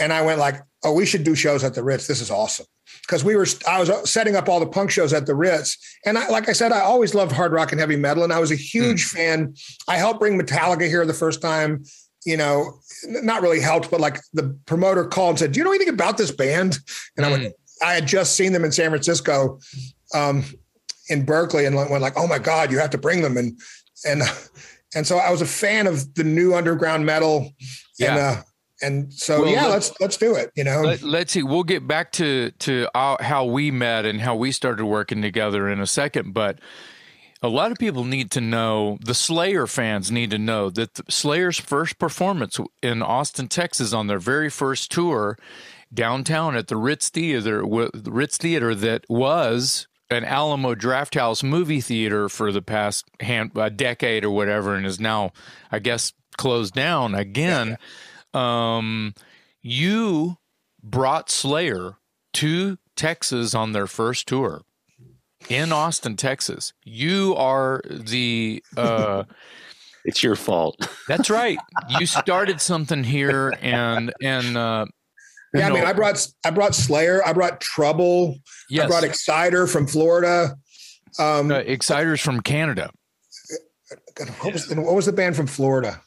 And I went like, "Oh, we should do shows at the Ritz. This is awesome." Because we were, I was setting up all the punk shows at the Ritz, and I, like I said, I always loved hard rock and heavy metal, and I was a huge mm. fan. I helped bring Metallica here the first time you know, not really helped, but like the promoter called and said, "Do you know anything about this band?" And mm. I went, mm. I had just seen them in San Francisco, um, in Berkeley, and went like, "Oh my God, you have to bring them!" And and and so I was a fan of the new underground metal, yeah. and uh, and so well, yeah, let's let's do it. You know, let, us see. We'll get back to to our, how we met and how we started working together in a second, but a lot of people need to know, the Slayer fans need to know that Slayer's first performance in Austin, Texas on their very first tour downtown at the Ritz Theater, Ritz Theater that was an Alamo Drafthouse movie theater for the past hand, a decade or whatever and is now, I guess, closed down again. Um, you brought Slayer to Texas on their first tour in Austin, Texas. You are the. Uh, it's your fault. That's right. You started something here, and and. Uh, yeah, I mean, I brought I brought Slayer, I brought Trouble, yes. I brought Exciter from Florida. Um, uh, Exciter's from Canada. What was, what was the band from Florida?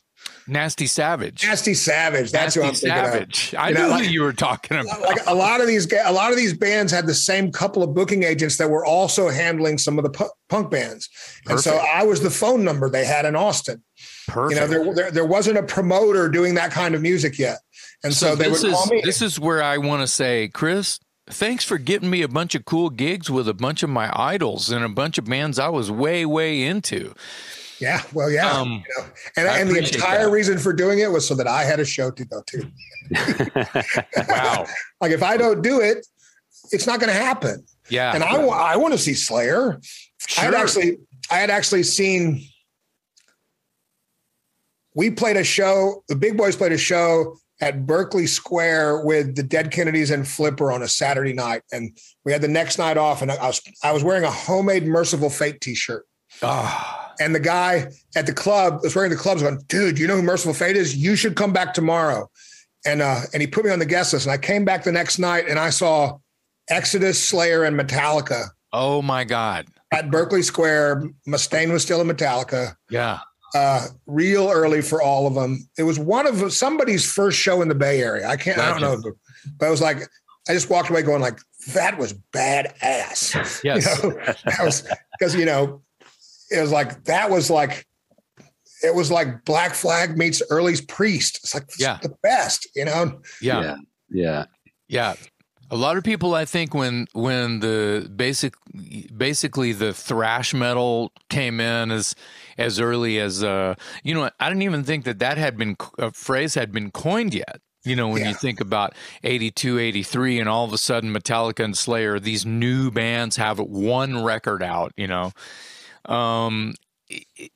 Nasty Savage. Nasty Savage. That's Nasty who I'm Savage. thinking of. I you know, knew like, who you were talking about. Like a lot of these, a lot of these bands had the same couple of booking agents that were also handling some of the punk bands, Perfect. and so I was the phone number they had in Austin. Perfect. You know, there, there, there wasn't a promoter doing that kind of music yet, and so, so they would is, call me. This is where I want to say, Chris. Thanks for getting me a bunch of cool gigs with a bunch of my idols and a bunch of bands I was way, way into. Yeah, well, yeah, um, you know, and, and the entire that. reason for doing it was so that I had a show to go to. wow! like if I don't do it, it's not going to happen. Yeah, and I I want to see Slayer. Sure. I had actually I had actually seen. We played a show. The Big Boys played a show at Berkeley Square with the Dead Kennedys and Flipper on a Saturday night, and we had the next night off. And I was I was wearing a homemade Mercyful Fate T-shirt. Ah. Oh and the guy at the club was wearing the clubs going, dude, you know who Mercyful Fate is? You should come back tomorrow. And uh, and he put me on the guest list. And I came back the next night and I saw Exodus, Slayer, and Metallica. Oh my God. At Berkeley Square. Mustaine was still in Metallica. Yeah. Uh, real early for all of them. It was one of somebody's first show in the Bay Area. I can't, Legend. I don't know, but I was like, I just walked away going like, that was badass. Yes. You know, that was because, you know, it was like that was like it was like Black Flag meets Early's Priest. It's like yeah. the best, you know? Yeah. Yeah. Yeah. A lot of people, I think, when when the basic, basically the thrash metal came in as as early as uh, you know, I didn't even think that that had been a phrase had been coined yet. You know, when yeah. you think about 82, 83, and all of a sudden Metallica and Slayer, these new bands have one record out, you know. Um,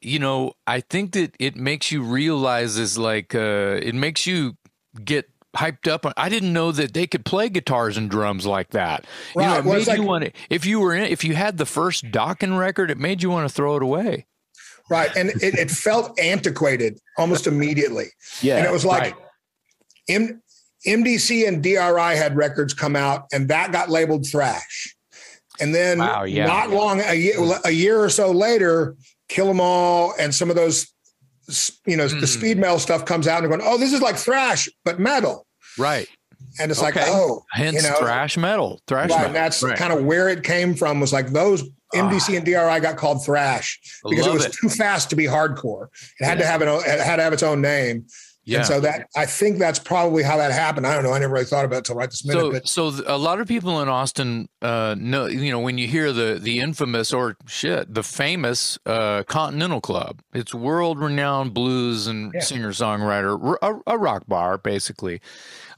you know, I think that it makes you realize is like, uh, it makes you get hyped up. I didn't know that they could play guitars and drums like that. Right. You know, it well, made like, you want to, if you were in, if you had the first Dokken record, it made you want to throw it away. Right. And it, it felt antiquated almost immediately. Yeah. And it was like, right. M- MDC and DRI had records come out, and that got labeled thrash. And then wow, yeah. not long a year, a year or so later, Kill 'Em All and some of those, you know, mm. the speed metal stuff comes out and going, oh, this is like thrash but metal, right? And it's okay. like, oh, hence you know, thrash metal, thrash right, metal. that's right. kind of where it came from. Was like those MDC ah. and DRI got called thrash because it was it. too fast to be hardcore. It had yeah. to have an, it had to have its own name. Yeah. And so that I think that's probably how that happened. I don't know. I never really thought about it until right this minute. So, but. so a lot of people in Austin uh, know, you know, when you hear the the infamous or shit, the famous uh, Continental Club, it's world renowned blues and yeah. singer songwriter, a, a, rock bar basically.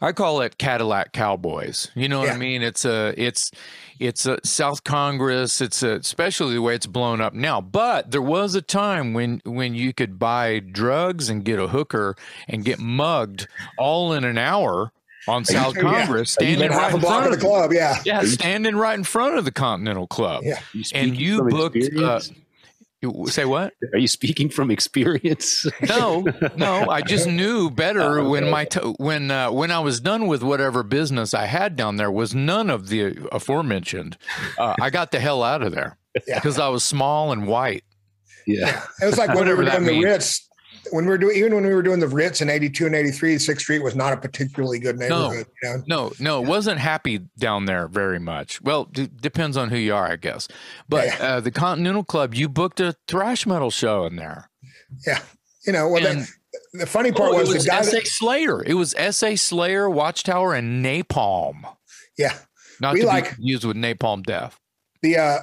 I call it Cadillac Cowboys. You know what yeah. I mean? It's a it's it's a South Congress. It's a, especially the way it's blown up now. But there was a time when when you could buy drugs and get a hooker and get mugged all in an hour on South Congress, yeah. standing right in front of the club. Yeah, yeah, standing right in front of the Continental Club. Yeah, you and you booked. Uh, Say what? Are you speaking from experience? no, no. I just knew better oh, when my t- when uh, when I was done with whatever business I had down there was none of the aforementioned. Uh, I got the hell out of there because yeah. I was small and white. Yeah, it was like when we were doing the Ritz when we were doing even when we were doing the Ritz in 82 and 83, Sixth Street was not a particularly good neighborhood. No, you know? no, no, it wasn't happy down there very much. Well, d- depends on who you are, I guess. But yeah. uh, the Continental Club, you booked a thrash metal show in there. Yeah, you know, well, and, the, the funny part oh, was, was the guy S.A. That, Slayer. It was S.A. Slayer, Watchtower, and Napalm. Yeah, not we to like, be used with Napalm Death. The uh,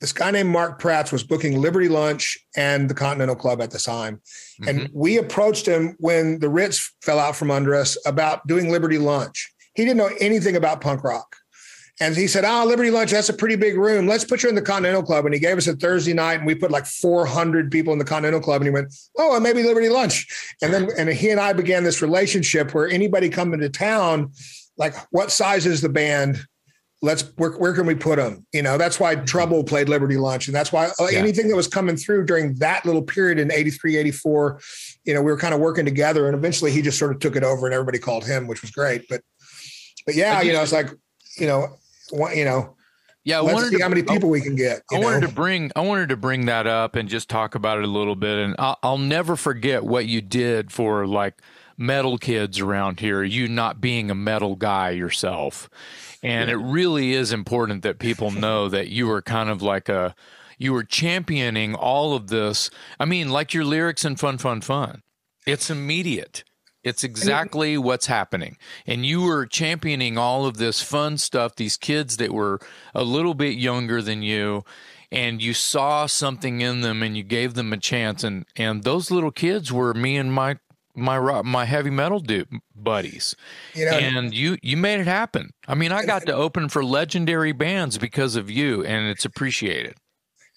this guy named Mark Prats was booking Liberty Lunch and the Continental Club at the time. Mm-hmm. And we approached him when the Ritz fell out from under us about doing Liberty Lunch. He didn't know anything about punk rock. And he said, Oh, Liberty Lunch, that's a pretty big room. Let's put you in the Continental Club. And he gave us a Thursday night and we put like 400 people in the Continental Club. And he went, Oh, and maybe Liberty Lunch. And then, and he and I began this relationship where anybody coming to town, like, what size is the band? Let's where, where can we put them you know that's why trouble played liberty lunch and that's why uh, yeah. anything that was coming through during that little period in 83 84 you know we were kind of working together and eventually he just sort of took it over and everybody called him which was great but but yeah you know it's like you know you know yeah, I wanted see to, how many people we can get. I know? wanted to bring I wanted to bring that up and just talk about it a little bit, and I'll, I'll never forget what you did for like metal kids around here. You not being a metal guy yourself, and it really is important that people know that you were kind of like a, you were championing all of this. I mean, like your lyrics in Fun, Fun, Fun. It's immediate. It's exactly what's happening. And you were championing all of this fun stuff, these kids that were a little bit younger than you, and you saw something in them and you gave them a chance. And, and those little kids were me and my my rock, my heavy metal dude buddies, you know, and you you made it happen. I mean, I got to open for legendary bands because of you, and it's appreciated.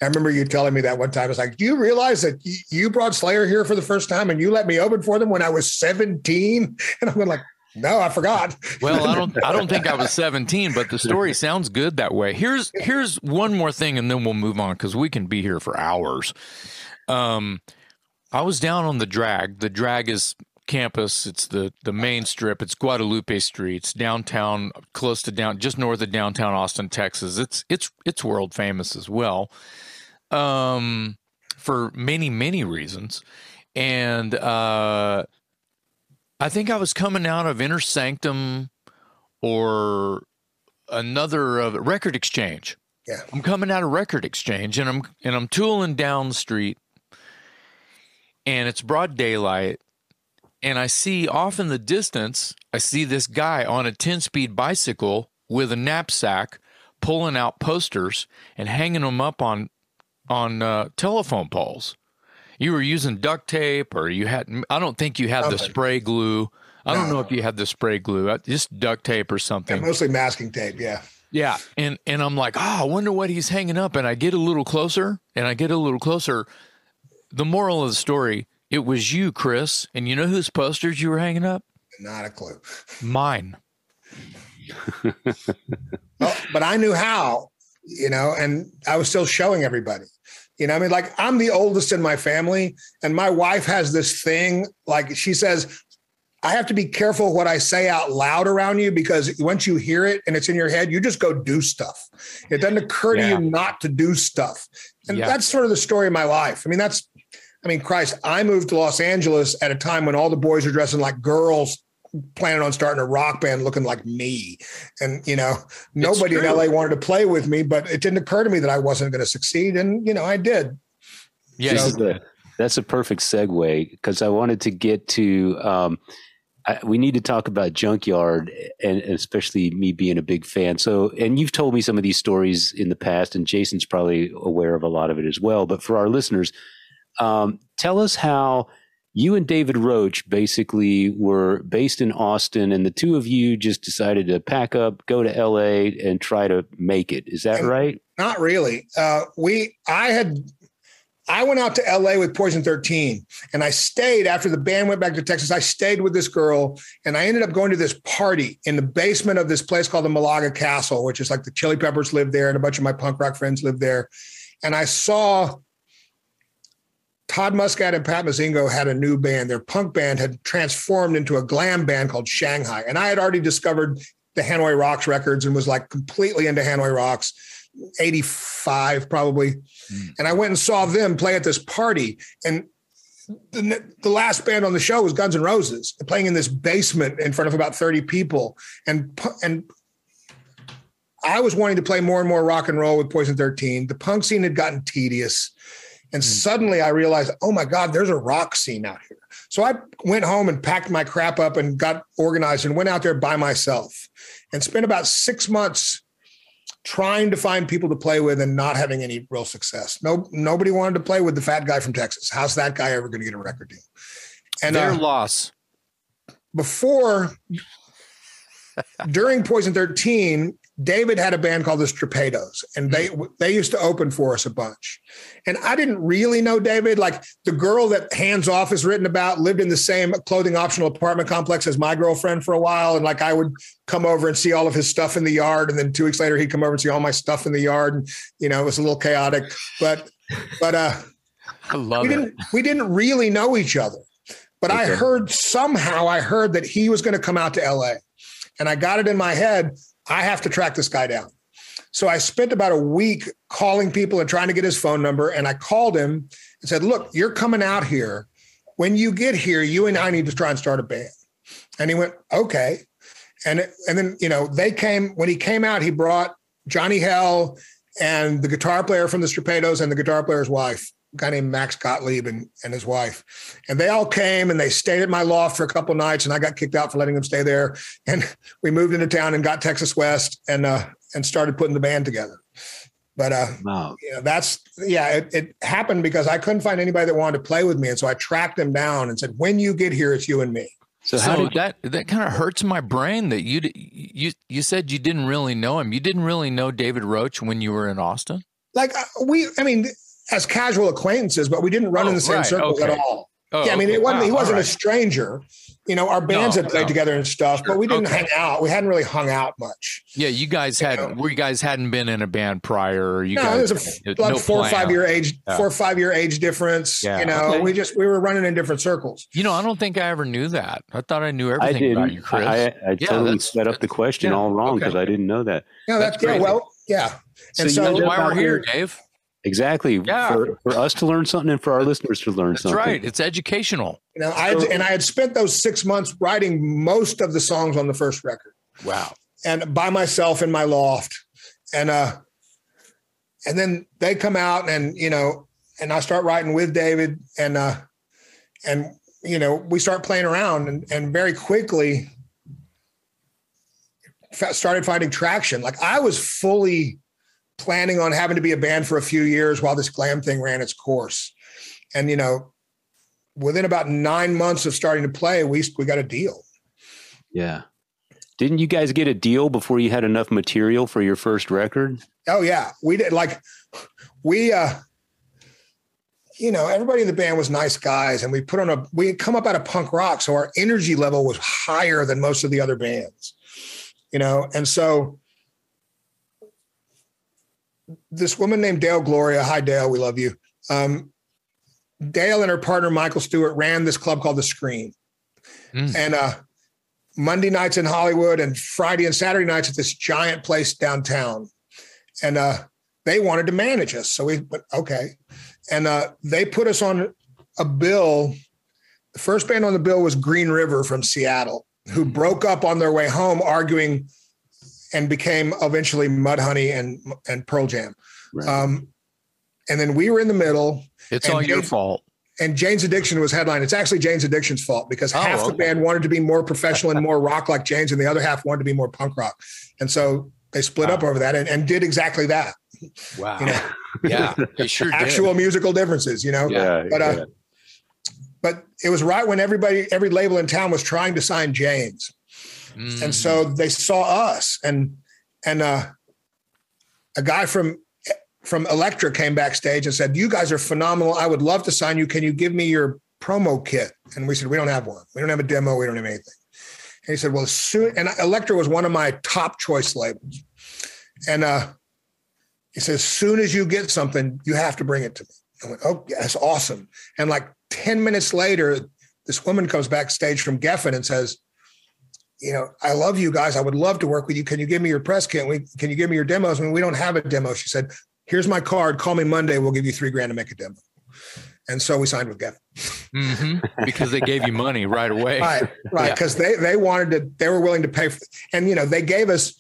I remember you telling me that one time. I was like, do you realize that you brought Slayer here for the first time, and you let me open for them when I was seventeen? And I'm like, no, I forgot. well, I don't I don't think I was 17, but the story sounds good that way. Here's here's one more thing and then we'll move on cuz we can be here for hours. Um I was down on the drag. The drag is campus. It's the the main strip. It's Guadalupe Street. It's downtown, close to down, just north of downtown Austin, Texas. It's it's it's world famous as well, um, for many many reasons. And uh, I think I was coming out of Inner Sanctum or another uh, record exchange. Yeah, I'm coming out of record exchange, and I'm and I'm tooling down the street and it's broad daylight and I see off in the distance I see this guy on a 10 speed bicycle with a knapsack pulling out posters and hanging them up on on uh, telephone poles. You were using duct tape, or you had. I don't think you had the spray glue. I don't know if you had the spray glue, uh, just duct tape or something. Yeah, mostly masking tape. Yeah. Yeah, and and I'm like, oh, I wonder what he's hanging up, and I get a little closer, and I get a little closer. The moral of the story: it was you, Chris, and you know whose posters you were hanging up? Not a clue. Mine. well, but I knew how, you know, and I was still showing everybody. You know, I mean, like I'm the oldest in my family, and my wife has this thing. Like she says, I have to be careful what I say out loud around you because once you hear it and it's in your head, you just go do stuff. It doesn't occur yeah. to you not to do stuff. And yeah. that's sort of the story of my life. I mean, that's, I mean, Christ, I moved to Los Angeles at a time when all the boys are dressing like girls, planning on starting a rock band looking like me. And, you know, nobody in LA wanted to play with me, but it didn't occur to me that I wasn't going to succeed. And, you know, I did. Yes. So, that's a perfect segue because I wanted to get to, um, I, we need to talk about Junkyard, and, and, especially me being a big fan. So, and you've told me some of these stories in the past, and Jason's probably aware of a lot of it as well. But for our listeners, um, tell us how you and David Roach basically were based in Austin, and the two of you just decided to pack up, go to LA, and try to make it. Is that right? Not really. Uh, we, I had I went out to LA with Poison 13 and I stayed after the band went back to Texas. I stayed with this girl and I ended up going to this party in the basement of this place called the Malaga Castle, which is like the Chili Peppers lived there and a bunch of my punk rock friends lived there. And I saw Todd Muscat and Pat Muzingo had a new band. Their punk band had transformed into a glam band called Shanghai. And I had already discovered the Hanoi Rocks records and was like completely into Hanoi Rocks 85 probably. Mm. And I went and saw them play at this party. And the, the last band on the show was Guns N' Roses, playing in this basement in front of about 30 people. And, and I was wanting to play more and more rock and roll with Poison 13. The punk scene had gotten tedious. And mm. suddenly I realized, oh my God, there's a rock scene out here. So I went home and packed my crap up and got organized and went out there by myself and spent about six months trying to find people to play with and not having any real success. No, nobody wanted to play with the fat guy from Texas. How's that guy ever going to get a record deal? And their uh, loss. Before, during Poison 13, David had a band called the Strapados, and they they used to open for us a bunch. And I didn't really know David. Like the girl that Hands Off is written about lived in the same clothing optional apartment complex as my girlfriend for a while. And like I would come over and see all of his stuff in the yard, and then two weeks later he'd come over and see all my stuff in the yard. And you know, it was a little chaotic, but but uh, I love we it. Didn't, we didn't really know each other, but okay. I heard somehow I heard that he was going to come out to L.A. And I got it in my head I have to track this guy down. So I spent about a week calling people and trying to get his phone number. And I called him and said, Look, you're coming out here. When you get here, you and I need to try and start a band. And he went, Okay. And, and then, you know, they came, when he came out, he brought Johnny Hell and the guitar player from the Strapados and the guitar player's wife guy named Max Gottlieb and, and his wife. And they all came and they stayed at my loft for a couple nights and I got kicked out for letting them stay there. And we moved into town and got Texas West and uh, and started putting the band together. But uh wow. you know, that's yeah, it, it happened because I couldn't find anybody that wanted to play with me. And so I tracked them down and said, when you get here, it's you and me. So, so did, that that kind of hurts my brain that you you you said you didn't really know him. You didn't really know David Roach when you were in Austin. Like uh, we, I mean, as casual acquaintances, but we didn't run oh, in the oh, same right, circles okay. at all. Oh, yeah, I mean, okay. it wasn't, wow, he wasn't right. a stranger. You know, our bands no, had played no. together and stuff, sure. but we didn't okay. hang out. We hadn't really hung out much. Yeah, you guys had, you know? guys hadn't been in a band prior. You no, guys, it was a like no four or five year age, yeah. four or five year age difference. Yeah. You know, we just we were running in different circles. You know, I don't think I ever knew that. I thought I knew everything I about you, Chris. I, I, I yeah, totally set up the question all wrong because I didn't know that. Yeah, that's, that's yeah. Well, yeah. And so, so why we're here, Dave. Exactly. Yeah. For, for us to learn something and for our listeners to learn That's something. right. It's educational. You know, I had, and I had spent those six months writing most of the songs on the first record. Wow. And by myself in my loft. And uh and then they come out and you know, and I start writing with David and uh and you know, we start playing around and, and very quickly started finding traction. Like I was fully planning on having to be a band for a few years while this glam thing ran its course. And you know, within about nine months of starting to play, we we got a deal. Yeah. Didn't you guys get a deal before you had enough material for your first record? Oh yeah, we did. Like we, uh, you know, everybody in the band was nice guys, and we put on a. We had come up out of punk rock, so our energy level was higher than most of the other bands. You know, and so this woman named Dayle Gloria. Hi, Dale. We love you. Um, Dale and her partner Michael Stewart ran this club called the Scream, mm. and uh, Monday nights in Hollywood and Friday and Saturday nights at this giant place downtown, and uh, they wanted to manage us. So we went okay, and uh, they put us on a bill. The first band on the bill was Green River from Seattle, who mm. broke up on their way home, arguing and became eventually Mudhoney and and Pearl Jam. Right. Um, and then we were in the middle. It's all your fault. And Jane's Addiction was headline. It's actually Jane's Addiction's fault because oh, half okay. the band wanted to be more professional and more rock like Jane's, and the other half wanted to be more punk rock. And so they split wow. up over that and, and did exactly that. Wow. You know? yeah. Sure Actual did. musical differences, you know? Yeah. But, uh, but it was right when everybody, every label in town was trying to sign Jane's. Mm. And so they saw us and, and, uh, a guy from from Elektra came backstage and said, "You guys are phenomenal. I would love to sign you. Can you give me your promo kit?" And we said, "We don't have one. We don't have a demo. We don't have anything." And he said, "Well, soon." And Elektra was one of my top choice labels, and uh, he says, "As soon as you get something, you have to bring it to me." I went, "Oh, that's awesome!" And like ten minutes later, this woman comes backstage from Geffen and says, you know, I love you guys. I would love to work with you. Can you give me your press kit? We, can you give me your demos? I mean, we don't have a demo. She said, here's my card. Call me Monday. We'll give you three grand to make a demo. And so we signed with Geffen mm-hmm. because they gave you money right away. right, right. Because yeah. they they wanted to, they were willing to pay for, and you know they gave us.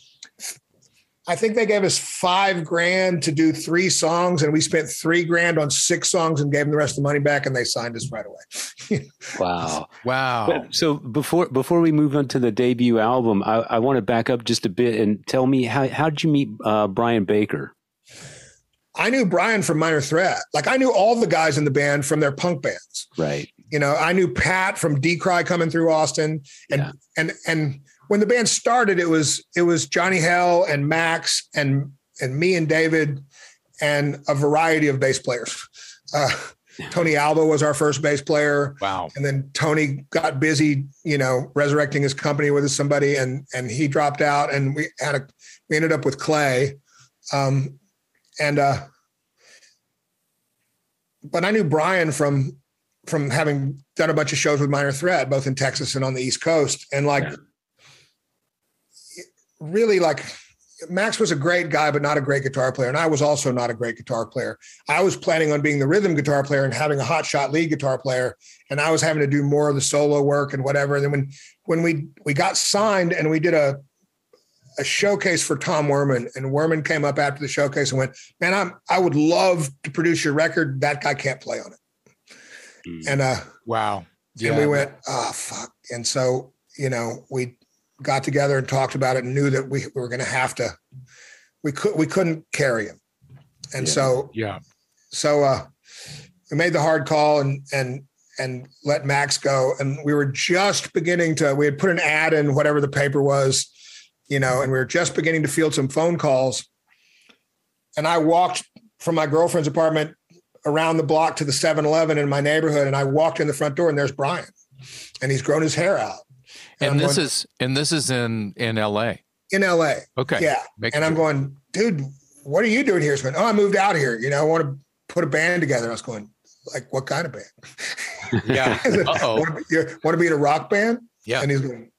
I think they gave us five grand to do three songs, and we spent three grand on six songs and gave them the rest of the money back, and they signed us right away. wow, wow! But, so before before we move on to the debut album, I, I want to back up just a bit and tell me how how did you meet uh, Brian Baker? I knew Brian from Minor Threat. Like I knew all the guys in the band from their punk bands. Right. You know, I knew Pat from Decry coming through Austin. And yeah. and and when the band started, it was it was Johnny Hell and Max and and me and David and a variety of bass players. Uh, Tony Alva was our first bass player. Wow. And then Tony got busy, you know, resurrecting his company with somebody and and he dropped out and we had a we ended up with Clay. Um, and uh, but I knew Brian from from having done a bunch of shows with Minor Threat, both in Texas and on the East Coast, and like yeah. Really like Max was a great guy, but not a great guitar player, and I was also not a great guitar player. I was planning on being the rhythm guitar player and having a hot shot lead guitar player, and I was having to do more of the solo work and whatever. And then when when we we got signed and we did a a showcase for Tom Werman, and Werman came up after the showcase and went, "Man, I'm I would love to produce your record. That guy can't play on it." Mm. And uh, wow, yeah. and we went, "Oh fuck!" And so you know, we got together and talked about it, and knew that we, we were going to have to. We could we couldn't carry him, and yeah. so yeah, so uh, we made the hard call and and and let Max go, and we were just beginning to. We had put an ad in whatever the paper was you know, and we were just beginning to field some phone calls. And I walked from my girlfriend's apartment around the block to the 7 Eleven in my neighborhood. And I walked in the front door and there's Brian. And he's grown his hair out. And, and this going, is and this is in in LA. In LA. Okay. Yeah. Make and sure. I'm going, dude, what are you doing here? He's going, Oh, I moved out here. You know, I want to put a band together. I was going, like, what kind of band? Yeah. oh want, want to be in a rock band? Yeah. And he's going,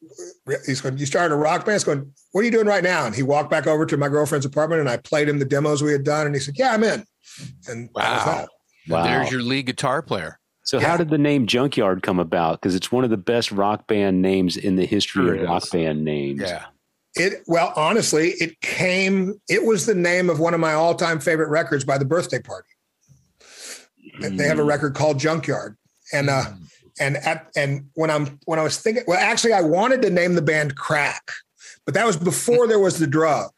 he's going, you started a rock band? He's going, what are you doing right now? And he walked back over to my girlfriend's apartment and I played him the demos we had done. And he said, yeah, I'm in. And wow. wow. There's your lead guitar player. So yeah. how did the name Junkyard come about? Because it's one of the best rock band names in the history sure of rock band names. Yeah. It well, honestly, it came. It was the name of one of my all-time favorite records by the Birthday Party. Mm. They have a mm. record called Junkyard, and uh, mm and at and when I'm when I was thinking, well, actually, I wanted to name the band Crack, but that was before there was the drug,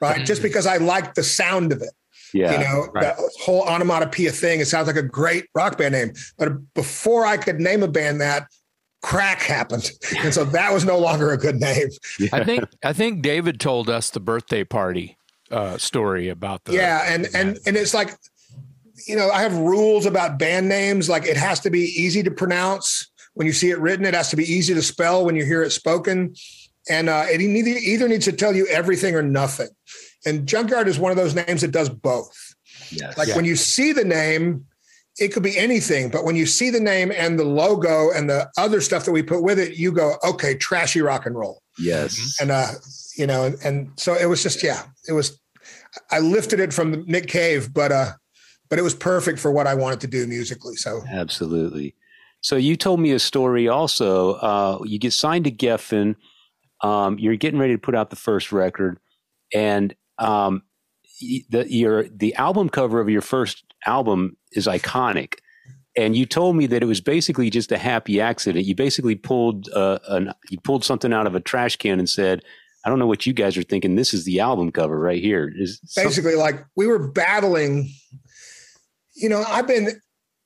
right? Just because I liked the sound of it. Yeah, you know, right. that whole onomatopoeia thing. It sounds like a great rock band name. But before I could name a band that, crack happened. And so that was no longer a good name. Yeah. I think I think David told us the birthday party uh, story about the Yeah, and and and it's like you know, I have rules about band names. Like it has to be easy to pronounce when you see it written. It has to be easy to spell when you hear it spoken. And uh, it either, either needs to tell you everything or nothing. And Junkyard is one of those names that does both. Yes. Like yeah. when you see the name, it could be anything, but when you see the name and the logo and the other stuff that we put with it, you go, okay, trashy rock and roll. Yes. And uh, you know, and, and so it was just, yeah, it was I lifted it from Nick Cave, but uh but it was perfect for what I wanted to do musically. So absolutely. So you told me a story also. Uh, you get signed to Geffen. Um, you're getting ready to put out the first record, and um, the your the album cover of your first album is iconic. And you told me that it was basically just a happy accident. You basically pulled uh, an, you pulled something out of a trash can and said, "I don't know what you guys are thinking. This is the album cover right here." Is basically like we were battling you know, I've been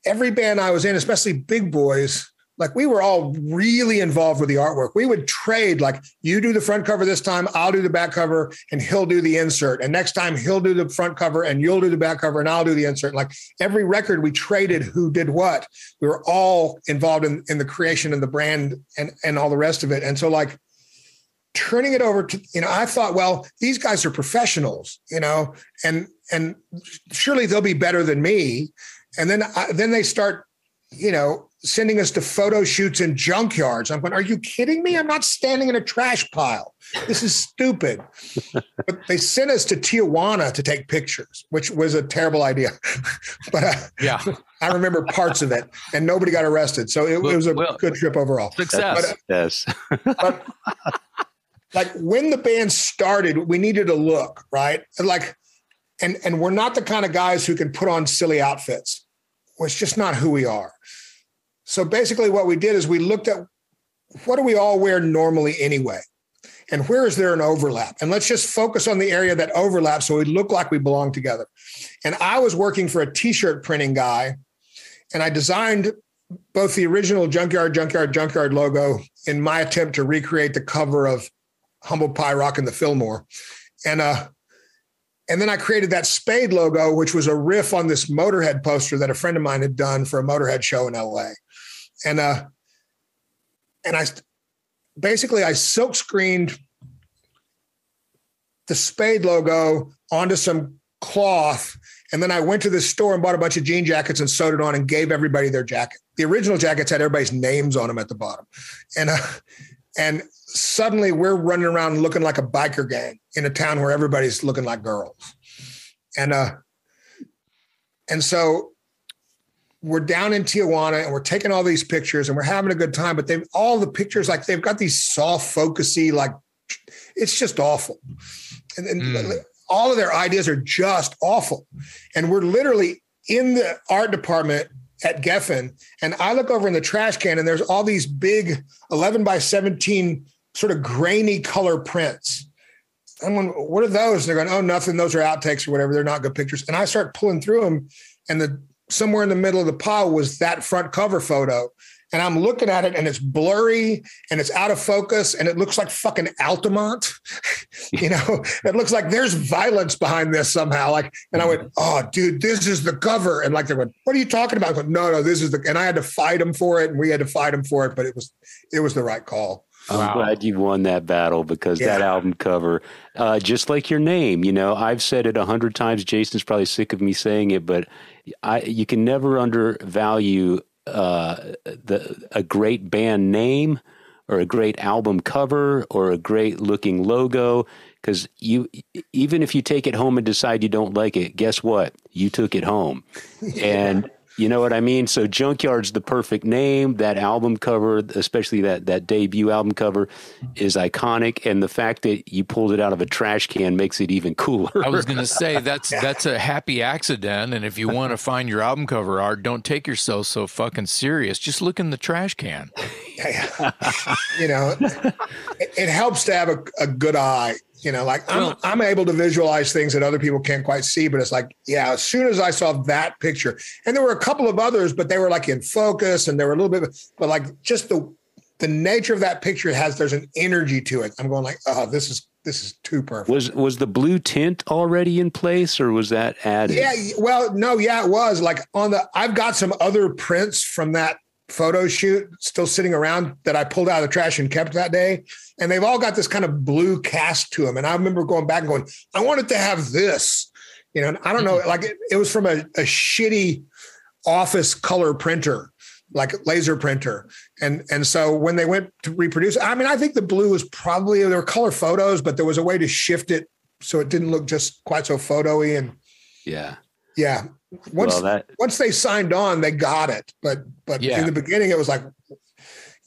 every band I was in, especially big boys, like we were all really involved with the artwork. We would trade, like, you do the front cover this time, I'll do the back cover, and he'll do the insert. And next time he'll do the front cover and you'll do the back cover and I'll do the insert. Like every record we traded who did what. We were all involved in, in the creation and the brand and, and all the rest of it. And so like turning it over to, you know, I thought, well, these guys are professionals, you know, and and surely they'll be better than me. And then I, then they start, you know, sending us to photo shoots in junkyards. I'm going, are you kidding me? I'm not standing in a trash pile. This is stupid. but they sent us to Tijuana to take pictures, which was a terrible idea. but uh, yeah, I remember parts of it, and nobody got arrested. So it, well, it was a well, good trip overall. Success. But, uh, yes. but like when the band started, we needed a look, right? Like and and we're not the kind of guys who can put on silly outfits. It's just not who we are. So basically, what we did is we looked at what do we all wear normally anyway, and where is there an overlap, and let's just focus on the area that overlaps so we look like we belong together. And I was working for a T-shirt printing guy, and I designed both the original Junkyard, Junkyard, Junkyard logo in my attempt to recreate the cover of Humble Pie Rock in the Fillmore, and uh and then I created that Spade logo, which was a riff on this Motorhead poster that a friend of mine had done for a Motorhead show in LA. And uh, and I basically I silk screened the Spade logo onto some cloth. And then I went to the store and bought a bunch of jean jackets and sewed it on and gave everybody their jacket. The original jackets had everybody's names on them at the bottom. And uh, and suddenly we're running around looking like a biker gang in a town where everybody's looking like girls. And uh and so we're down in Tijuana and we're taking all these pictures and we're having a good time, but they've all the pictures like they've got these soft focusy, like it's just awful. And, and mm. all of their ideas are just awful. And we're literally in the art department at Geffen, and I look over in the trash can, and there's all these big 11 by 17 sort of grainy color prints. I'm going, what are those? And they're going, oh, nothing. Those are outtakes or whatever. They're not good pictures. And I start pulling through them, and the somewhere in the middle of the pile was that front cover photo and I'm looking at it and it's blurry and it's out of focus and it looks like fucking Altamont. you know, it looks like there's violence behind this somehow. Like, and I went, mm-hmm. oh, dude, this is the cover. And like they went, what are you talking about? I went, no, no, this is the. And I had to fight them for it, and we had to fight them for it, but it was it was the right call. I'm wow. glad you won that battle because yeah. that album cover, uh, just like your name, you know, I've said it a hundred times. Jason's probably sick of me saying it, but I, you can never undervalue uh, the a great band name or a great album cover or a great looking logo because you even if you take it home and decide you don't like it guess what you took it home yeah. and you know what I mean? So Junkyard's the perfect name. That album cover, especially that that debut album cover, is iconic, and the fact that you pulled it out of a trash can makes it even cooler. I was going to say that's that's a happy accident, and if you want to find your album cover art, don't take yourself so fucking serious. Just look in the trash can. you know, it, it, helps to have a, a good eye. You know, like I'm, I'm able to visualize things that other people can't quite see, but it's like, yeah, as soon as I saw that picture, and there were a couple of others, but they were like in focus and they were a little bit, but like just the the nature of that picture has there's an energy to it. I'm going like, oh, this is this is too perfect. Was was the blue tint already in place, or was that added? Yeah, well, no, yeah, it was. Like on the, I've got some other prints from that photo shoot still sitting around that I pulled out of the trash and kept that day. And they've all got this kind of blue cast to them. And I remember going back and going, I wanted to have this, you know, and I don't know, like it, it was from a, a shitty office color printer, like laser printer. And, and so when they went to reproduce, I mean, I think the blue was probably, there were color photos, but there was a way to shift it so it didn't look just quite so photo-y and yeah. Yeah. Once well, that, once they signed on, they got it. But but yeah. in the beginning, it was like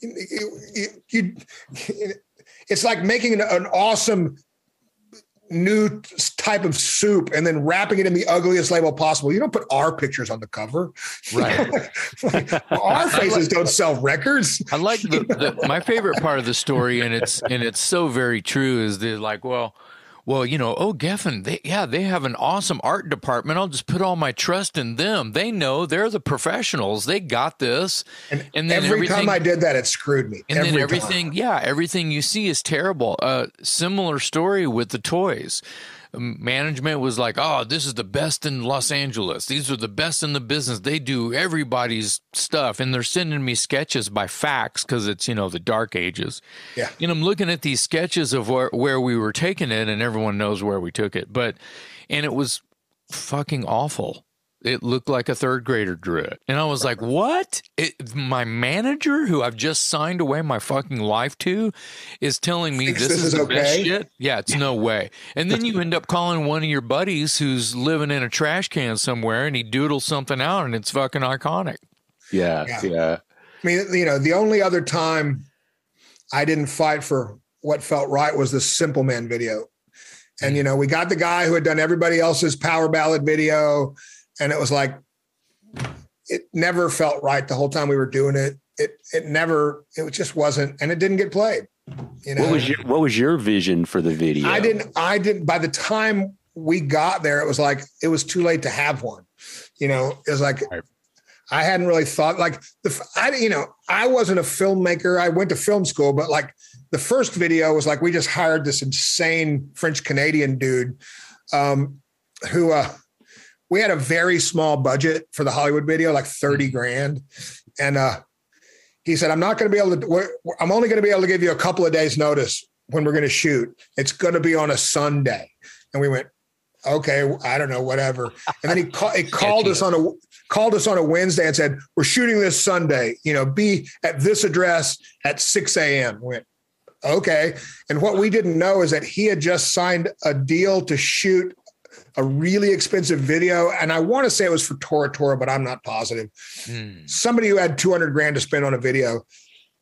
you, you, it's like making an, an awesome new type of soup and then wrapping it in the ugliest label possible. You don't put our pictures on the cover. Right. like, our faces like, don't sell records. I like the, the, my favorite part of the story and it's and it's so very true is they're like, well, well, you know, oh, Geffen, they, yeah, they have an awesome art department. I'll just put all my trust in them. They know they're the professionals. They got this. And, and then every time I did that, it screwed me. And every then everything, time. yeah, everything you see is terrible. Uh, similar story with the toys management was like, "Oh, this is the best in Los Angeles. These are the best in the business. They do everybody's stuff." And they're sending me sketches by fax because it's you know the dark ages. Yeah. And I'm looking at these sketches of where where we were taking it, and everyone knows where we took it, but and it was fucking awful it looked like a third grader drew it. And I was like, what? It, my manager, who I've just signed away my fucking life to, is telling me this, this, is, the okay? best shit? Yeah, it's no way. And then you end up calling one of your buddies who's living in a trash can somewhere and he doodles something out and it's fucking iconic. Yeah, yeah. yeah. I mean, you know, the only other time I didn't fight for what felt right was the Simple Man video. And, mm. you know, we got the guy who had done everybody else's power ballad video and it was like it never felt right the whole time we were doing it. It it never it just wasn't, and it didn't get played. You know, what was your what was your vision for the video? I didn't. I didn't. By the time we got there, it was like it was too late to have one. You know, it was like right. I hadn't really thought like the I you know I wasn't a filmmaker. I went to film school, but like the first video was like we just hired this insane French Canadian dude um, who uh, we had a very small budget for the Hollywood video, like 30 mm-hmm. grand. And uh, he said, I'm not going to be able to, I'm only going to be able to give you a couple of days notice when we're going to shoot. It's going to be on a Sunday. And we went, okay, I don't know, whatever. And then he, call, he called us on a, called us on a Wednesday and said, we're shooting this Sunday, you know, be at this address at 6 a.m. We went, okay. And what we didn't know is that he had just signed a deal to shoot a really expensive video. And I want to say it was for Tora Tora, but I'm not positive. Hmm. Somebody who had 200 grand to spend on a video.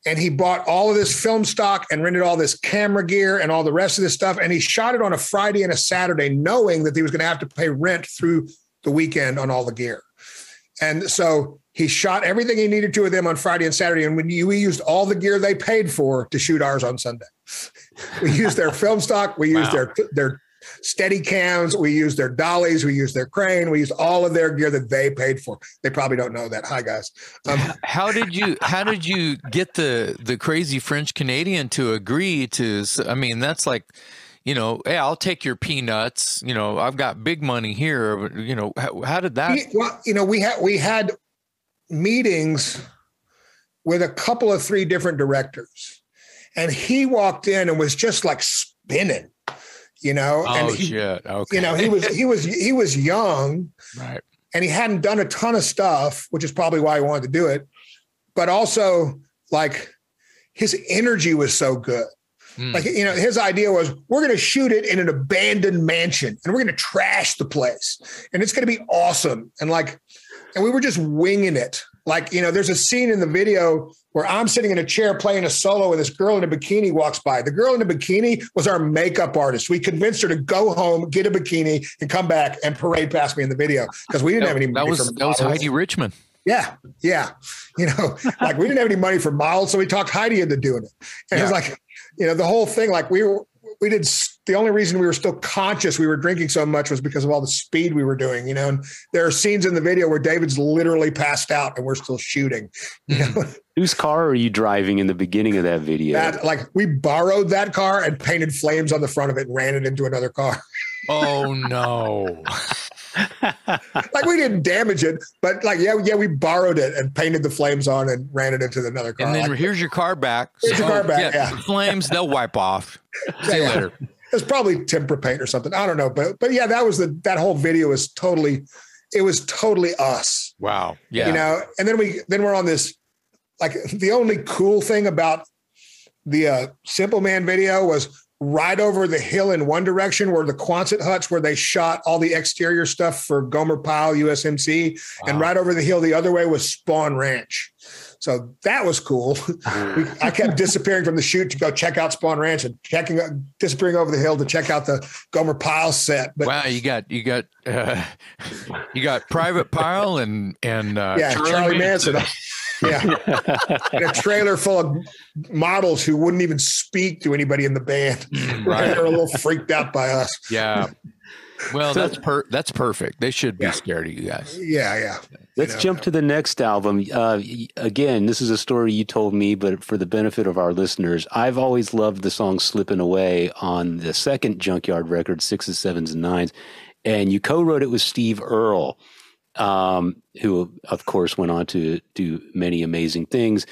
And he bought all of this film stock and rented all this camera gear and all the rest of this stuff. And he shot it on a Friday and a Saturday, knowing that he was going to have to pay rent through the weekend on all the gear. And so he shot everything he needed to with them on Friday and Saturday. And when we used all the gear they paid for to shoot ours on Sunday, we used their film stock, we used wow. their their steady cams. We use their dollies. We use their crane. We use all of their gear that they paid for. They probably don't know that. Hi guys. Um, how did you how did you get the the crazy French Canadian to agree to? I mean, that's like you know, hey, I'll take your peanuts. You know, I've got big money here. You know, how, how did that? Well, you know, we had we had meetings with a couple of three different directors, and he walked in and was just like spinning you know. Oh and he, shit! Okay. You know, he was he was he was young, right? And he hadn't done a ton of stuff, which is probably why he wanted to do it. But also, like, his energy was so good. Mm. Like, you know, his idea was we're going to shoot it in an abandoned mansion and we're going to trash the place and it's going to be awesome. And like, and we were just winging it. Like, you know, there's a scene in the video where I'm sitting in a chair playing a solo and this girl in a bikini walks by. The girl in the bikini was our makeup artist. We convinced her to go home, get a bikini, and come back and parade past me in the video because we didn't that, have any. That was that was Heidi Richmond. Yeah, yeah. You know, like we didn't have any money for miles, so we talked Heidi into doing it. And yeah. it was like, you know, the whole thing. Like we were, we did. The only reason we were still conscious we were drinking so much was because of all the speed we were doing. You know, and there are scenes in the video where David's literally passed out and we're still shooting. You know? Hmm. Whose car are you driving in the beginning of that video? That, like we borrowed that car and painted flames on the front of it and ran it into another car. Oh no. like we didn't damage it, but like yeah, yeah, we borrowed it and painted the flames on and ran it into another car. And then like, here's your car back. Here's so, your car back. Yeah, yeah. flames they'll wipe off. See you later. It's probably tempera paint or something. I don't know, but but yeah, that was the that whole video was totally, it was totally us. Wow. Yeah. You know, and then we then we're on this, like the only cool thing about the uh, Simple Man video was right over the hill in one direction were the Quonset huts where they shot all the exterior stuff for Gomer Pyle USMC. Wow. And right over the hill the other way was Spahn Ranch. So that was cool. I kept disappearing from the shoot to go check out Spahn Ranch and checking, disappearing over the hill to check out the Gomer Pyle set. But wow, you got you got uh, you got Private Pyle and and uh, yeah, Charlie, Charlie Manson. Yeah. and a trailer full of models who wouldn't even speak to anybody in the band. Mm, right. They're a little freaked out by us. Yeah. Well, that's per that's perfect. They should be yeah. scared of you guys. Yeah, yeah. Let's you know, jump to the next album. Uh, again, this is a story you told me, but for the benefit of our listeners, I've always loved the song "Slipping Away" on the second Junkyard record, sixes, sevens, and nines, and you co-wrote it with Steve Earle um, who of course went on to do many amazing things.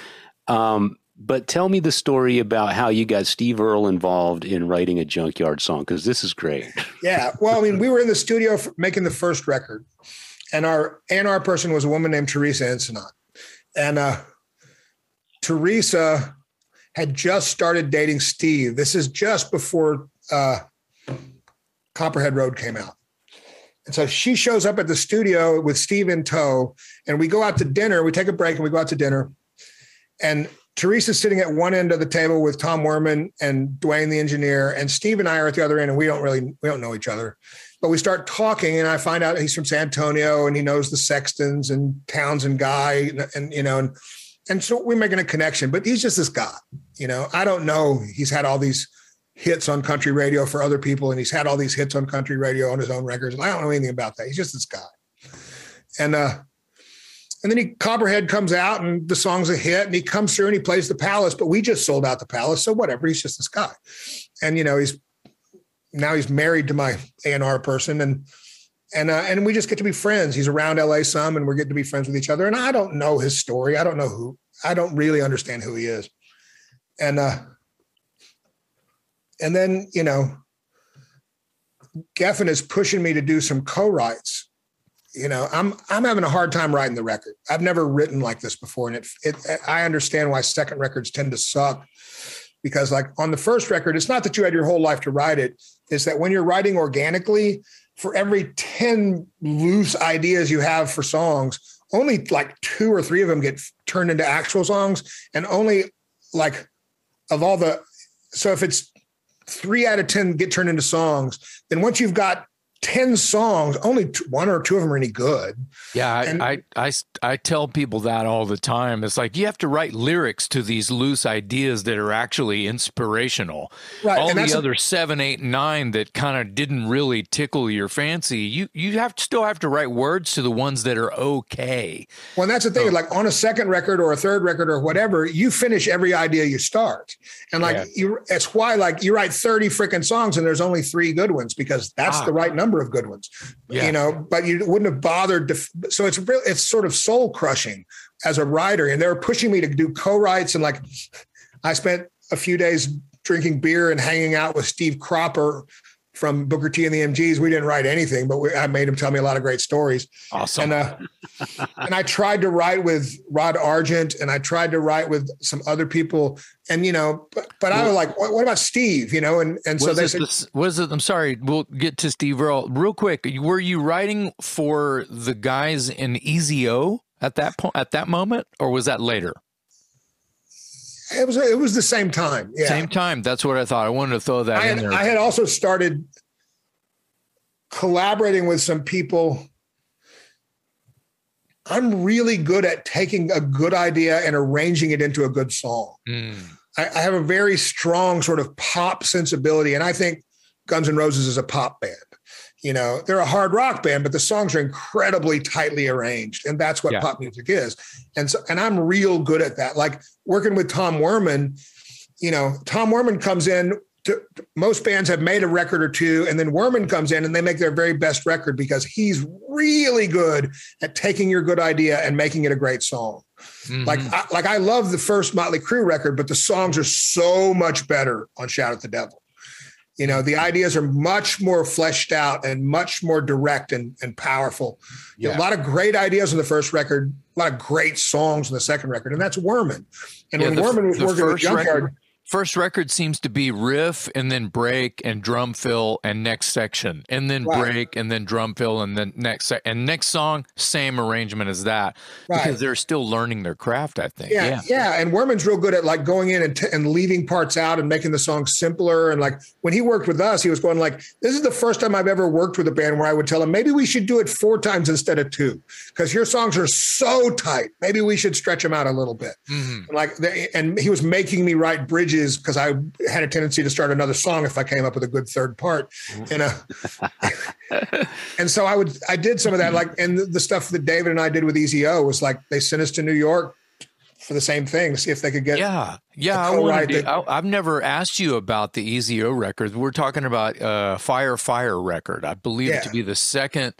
Um, but tell me the story about how you got Steve Earle involved in writing a junkyard song because this is great. Yeah, well, I mean, we were in the studio making the first record, and our and our person was a woman named Teresa Ensenat, and uh, Teresa had just started dating Steve. This is just before uh, Copperhead Road came out. And so she shows up at the studio with Steve in tow, and we go out to dinner. We take a break and we go out to dinner. And Teresa's sitting at one end of the table with Tom Werman and Dwayne the engineer, and Steve and I are at the other end, and we don't really we don't know each other. But we start talking, and I find out he's from San Antonio and he knows the Sextons and Townsend guy, and, and you know, and and so we're making a connection. But he's just this guy, you know. I don't know. He's had all these hits on country radio for other people, and he's had all these hits on country radio on his own records. And I don't know anything about that. He's just this guy. And uh, and then he Copperhead comes out, and the song's a hit, and he comes through and he plays the Palace, but we just sold out the Palace, so whatever. He's just this guy, and you know he's now he's married to my A and R person, and and uh, and we just get to be friends. He's around LA some, and we're getting to be friends with each other. And I don't know his story. I don't know who. I don't really understand who he is. And uh, and then, you know, Geffen is pushing me to do some co-writes. You know, I'm I'm having a hard time writing the record. I've never written like this before, and it, it I understand why second records tend to suck because, like on the first record, it's not that you had your whole life to write it. It's that when you're writing organically, for every ten loose ideas you have for songs, only like two or three of them get turned into actual songs, and only like of all the so if it's three out of 10 get turned into songs, then once you've got 10 songs, only one or two of them are any good. Yeah, and, I, I, I, tell people that all the time. It's like you have to write lyrics to these loose ideas that are actually inspirational. Right. All the other a, seven, eight, nine that kind of didn't really tickle your fancy, you, you have to still have to write words to the ones that are okay. Well, that's the thing. So, like on a second record or a third record or whatever, you finish every idea you start. And like yeah. you, it's why like you write 30 freaking songs and there's only three good ones because that's ah. the right number number of good ones, yeah. you know, but you wouldn't have bothered. To, so it's real, it's sort of soul crushing as a writer. And they were pushing me to do co-writes. And like, I spent a few days drinking beer and hanging out with Steve Cropper from Booker T and the MGs. We didn't write anything, but we, I made him tell me a lot of great stories. Awesome. And, uh, and I tried to write with Rod Argent and I tried to write with some other people. And, you know, but, but well, I was like, what, what, about Steve? You know, and, and so they said, this, was it, I'm sorry, we'll get to Steve Earle real quick. Were you writing for the guys in EZO at that point, at that moment, or was that later? It was it was the same time. Yeah. Same time. That's what I thought. I wanted to throw that I in had, there. I had also started collaborating with some people I'm really good at taking a good idea and arranging it into a good song. Mm. I, I have a very strong sort of pop sensibility, and I think Guns N' Roses is a pop band. You know, they're a hard rock band, but the songs are incredibly tightly arranged, and that's what Yeah. pop music is. And so, and I'm real good at that. Like working with Tom Werman, you know, Tom Werman comes in. To, most bands have made a record or two, and then Werman comes in and they make their very best record because he's really good at taking your good idea and making it a great song. Like, Mhm. I, like I love the first Motley Crue record, but the songs are so much better on "Shout at the Devil." You know, the ideas are much more fleshed out and much more direct and, and powerful. You know, a lot of great ideas on the first record, a lot of great songs on the second record, and that's Werman. And Yeah, when the- Werman was the working with first Junkyard, record- First record seems to be riff and then break and drum fill and next section and then Right. break and then drum fill and then next se- and next song same arrangement as that Right. because they're still learning their craft I think. yeah, yeah, And Werman's real good at like going in and, t- and leaving parts out and making the song simpler. And like when he worked with us, he was going like, "This is the first time I've ever worked with a band where I would tell him maybe we should do it four times instead of two because your songs are so tight. Maybe we should stretch them out a little bit." Mhm. And like, the, and he was making me write bridges because I had a tendency to start another song if I came up with a good third part. And uh, and so I would I did some of that like and the, stuff that David and I did with EZO was like they sent us to New York for the same thing to see if they could get Yeah, yeah. I to, that, I, I've never asked you about the EZO record. We're talking about uh, Fire Fire record. I believe it to be the second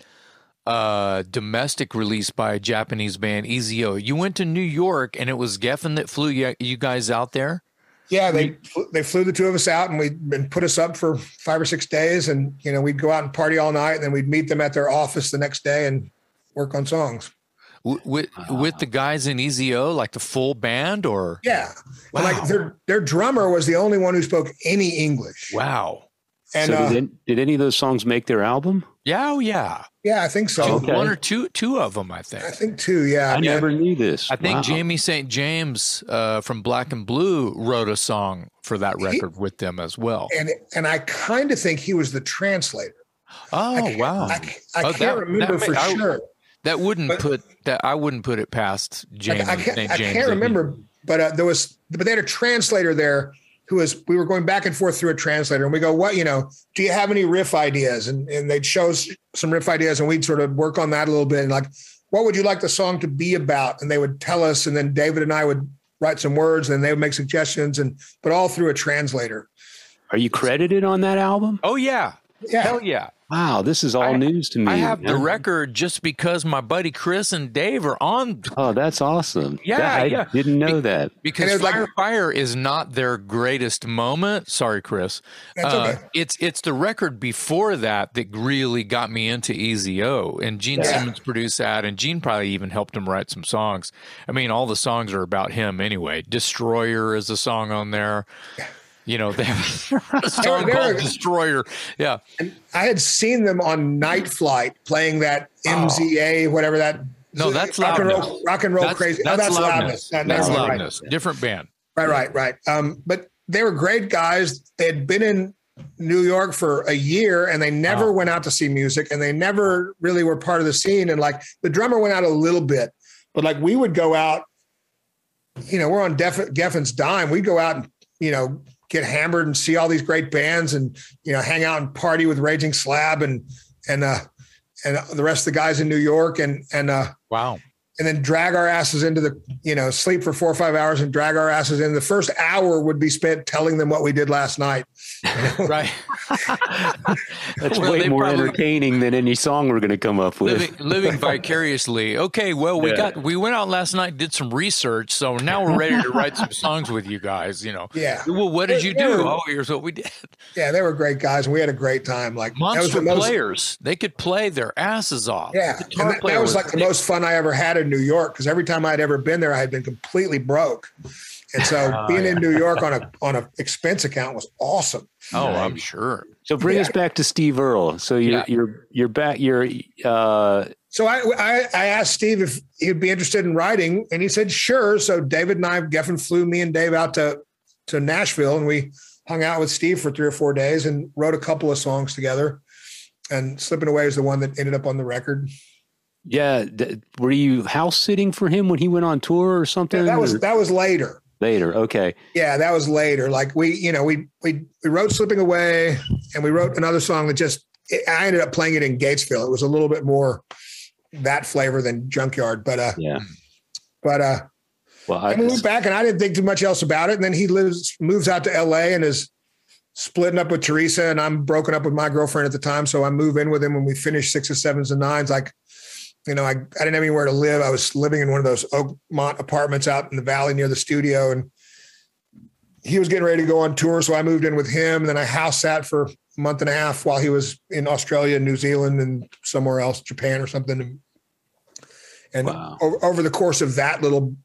uh, domestic release by a Japanese band, EZO. You went to New York, and it was Geffen that flew you, you guys out there. Yeah, they flew- they flew the two of us out and we and put us up for five or six days, and you know we'd go out and party all night, and then we'd meet them at their office the next day and work on songs. With with the guys in EZO, like the full band, or Yeah, Wow. like their their drummer was the only one who spoke any English, wow, and so uh, did, any, did any of those songs make their album? yeah, oh yeah, yeah, I think so. Okay. one or two two of them, I think. I think two. Yeah, I mean, never knew this. I think Wow. Jamie St. James uh, from Black and Blue wrote a song for that record with them as well. and and I kind of think he was the translator. Oh I wow, I, I Oh, can't that- remember that for may- I- sure. that wouldn't but- put that I wouldn't put it past Jamie I, I can't, St. I James. can't remember, but uh, there was, but they had a translator there who was, we were going back and forth through a translator and we go, what, you know, do you have any riff ideas? And, and they'd show us some riff ideas and we'd sort of work on that a little bit. And like, what would you like the song to be about? And they would tell us, and then David and I would write some words and they would make suggestions and, but all through a translator. Are you credited on that album? Oh yeah, Yeah. hell yeah. Wow, this is all I- news to me. I have the record just because my buddy Chris and Dave are on Oh, that's awesome. Yeah, That- I yeah. didn't know that. because And it was like- Fire Fire is not their greatest moment. Sorry, Chris. That's Uh, okay. it's it's the record before that that really got me into EZO, and Gene Yeah. Simmons produced that, and Gene probably even helped him write some songs. I mean, all the songs are about him anyway. Destroyer is a song on there. You know, they have a song They're- called they're- Destroyer. Yeah, I had seen them on Night Flight playing that MZA, whatever that. No, that's rock and roll, rock and roll that's, crazy. That's, oh, that's loudness. loudness. That- That's mind. loudness. Different band. Right, right, right. Um, but they were great guys. They had been in New York for a year and they never went out to see music and they never really were part of the scene. And like the drummer went out a little bit, but like we would go out, you know, we're on Def- Geffen's dime. We'd go out and, you know, get hammered and see all these great bands and, you know, hang out and party with Raging Slab and, and, uh, and the rest of the guys in New York and, and, uh, Wow. And then drag our asses into the, you know, sleep for four or five hours and drag our asses in. The first hour would be spent telling them what we did last night. Right. That's Well, way more probably- entertaining than any song we're going to come up with. living, living vicariously. Okay, well, we Yeah. got we went out last night, did some research, so now we're ready to write some songs with you guys. You know. Yeah. Well, what did you Yeah. do? Oh, here's what we did. Yeah, they were great guys and we had a great time. Like that was Monster the most, players. They could play their asses off. yeah. The And guitar that, player that was like the most fun I ever had in New York because every time I'd ever been there, I had been completely broke. And so Oh, being in New York on a on a expense account was awesome. Oh, I'm sure. So bring Yeah. us back to Steve Earle. So you're Yeah. you're you're back. You're uh, So I, I I asked Steve if he'd be interested in writing, and he said sure. So David and I, Geffen flew me and Dave out to to Nashville, and we hung out with Steve for three or four days and wrote a couple of songs together. And "Slipping Away" is the one that ended up on the record. Yeah, th- were you house sitting for him when he went on tour or something? Yeah, that was or? that was later. Later, okay. Yeah, that was later. Like we, you know, we we we wrote "Slipping Away" and we wrote another song that just. I ended up playing it in Gatesville. It was a little bit more that flavor than Junkyard, but uh, yeah, but uh, well, I, I moved back and I didn't think too much else about it. And then he lives, moves out to LA and is splitting up with Teresa, and I'm broken up with my girlfriend at the time. So I move in with him when we finish sixes, sevens, and nines. Like, you know, I, I didn't have anywhere to live. I was living in one of those Oakmont apartments out in the valley near the studio. And he was getting ready to go on tour. So I moved in with him. And then I house sat for a month and a half while he was in Australia, New Zealand, and somewhere else, Japan or something. And wow. over, over the course of that little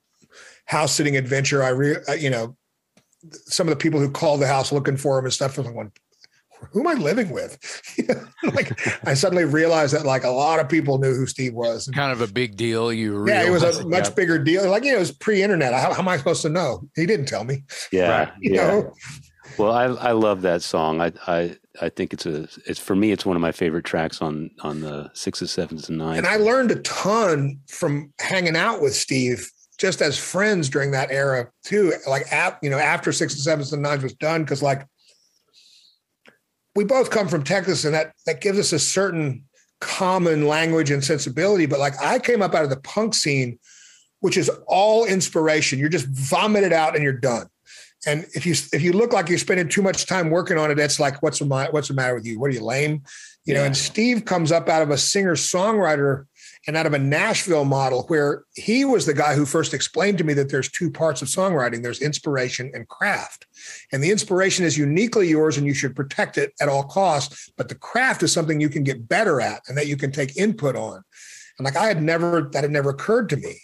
house sitting adventure, I, re, you know, some of the people who called the house looking for him and stuff. I'm like, who am I living with? like I suddenly realized that like a lot of people knew who Steve was. Kind of a big deal. You were yeah, it was a much yeah. bigger deal. Like you know, it was pre-internet. How, how, am I supposed to know? He didn't tell me. Yeah, you yeah. Know? Well, I I love that song. I I I think it's a it's for me it's one of my favorite tracks on on the sixes, sevens, and nines. And I learned a ton from hanging out with Steve just as friends during that era too. Like at, you know, after six and sevens and nines was done, because like we both come from Texas, and that that gives us a certain common language and sensibility. But like I came up out of the punk scene, which is all inspiration. You're just vomited out and you're done. And if you if you look like you're spending too much time working on it, that's like what's the what's the matter with you? What are you lame? You yeah. know. And Steve comes up out of a singer songwriter and out of a Nashville model where he was the guy who first explained to me that there's two parts of songwriting there's inspiration and craft. And the inspiration is uniquely yours and you should protect it at all costs. But the craft is something you can get better at and that you can take input on. And like I had never, that had never occurred to me.